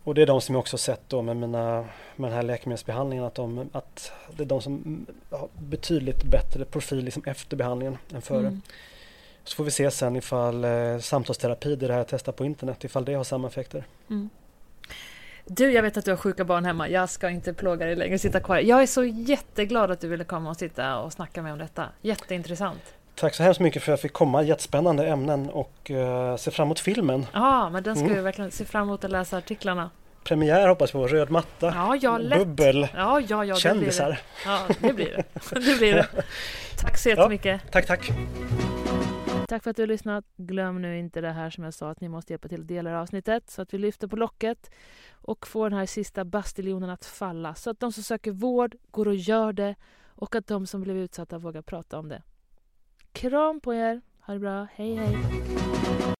Och det är de som jag också sett då med, mina, med den här läkemedelsbehandlingen att, de, att det är de som har betydligt bättre profil liksom efter behandlingen än före. Mm. Så får vi se sen ifall eh, samtalsterapi, det här jag testar på internet, ifall det har samma effekter. Mm. Du, jag vet att du har sjuka barn hemma. Jag ska inte plåga dig längre. Sitta kvar. Jag är så jätteglad att du ville komma och sitta och snacka med om detta. Jätteintressant. Tack så hemskt mycket för att jag fick komma. Jättespännande ämnen och eh, se fram emot filmen. Ja, men den ska Mm. vi verkligen se fram emot att läsa artiklarla. Premiär hoppas vi på, röd matta, Ja, ja, lätt. bubbel, Ja, ja, ja, det blir det. kändisar. Ja, det blir det. Det blir det. Tack så jättemycket. Tack, tack. Tack för att du har lyssnat. Glöm nu inte det här som jag sa att ni måste hjälpa till att dela avsnittet så att vi lyfter på locket och får den här sista bastiljonen att falla så att de som söker vård går och gör det och att de som blev utsatta vågar prata om det. Kram på er. Ha det bra. Hej, hej.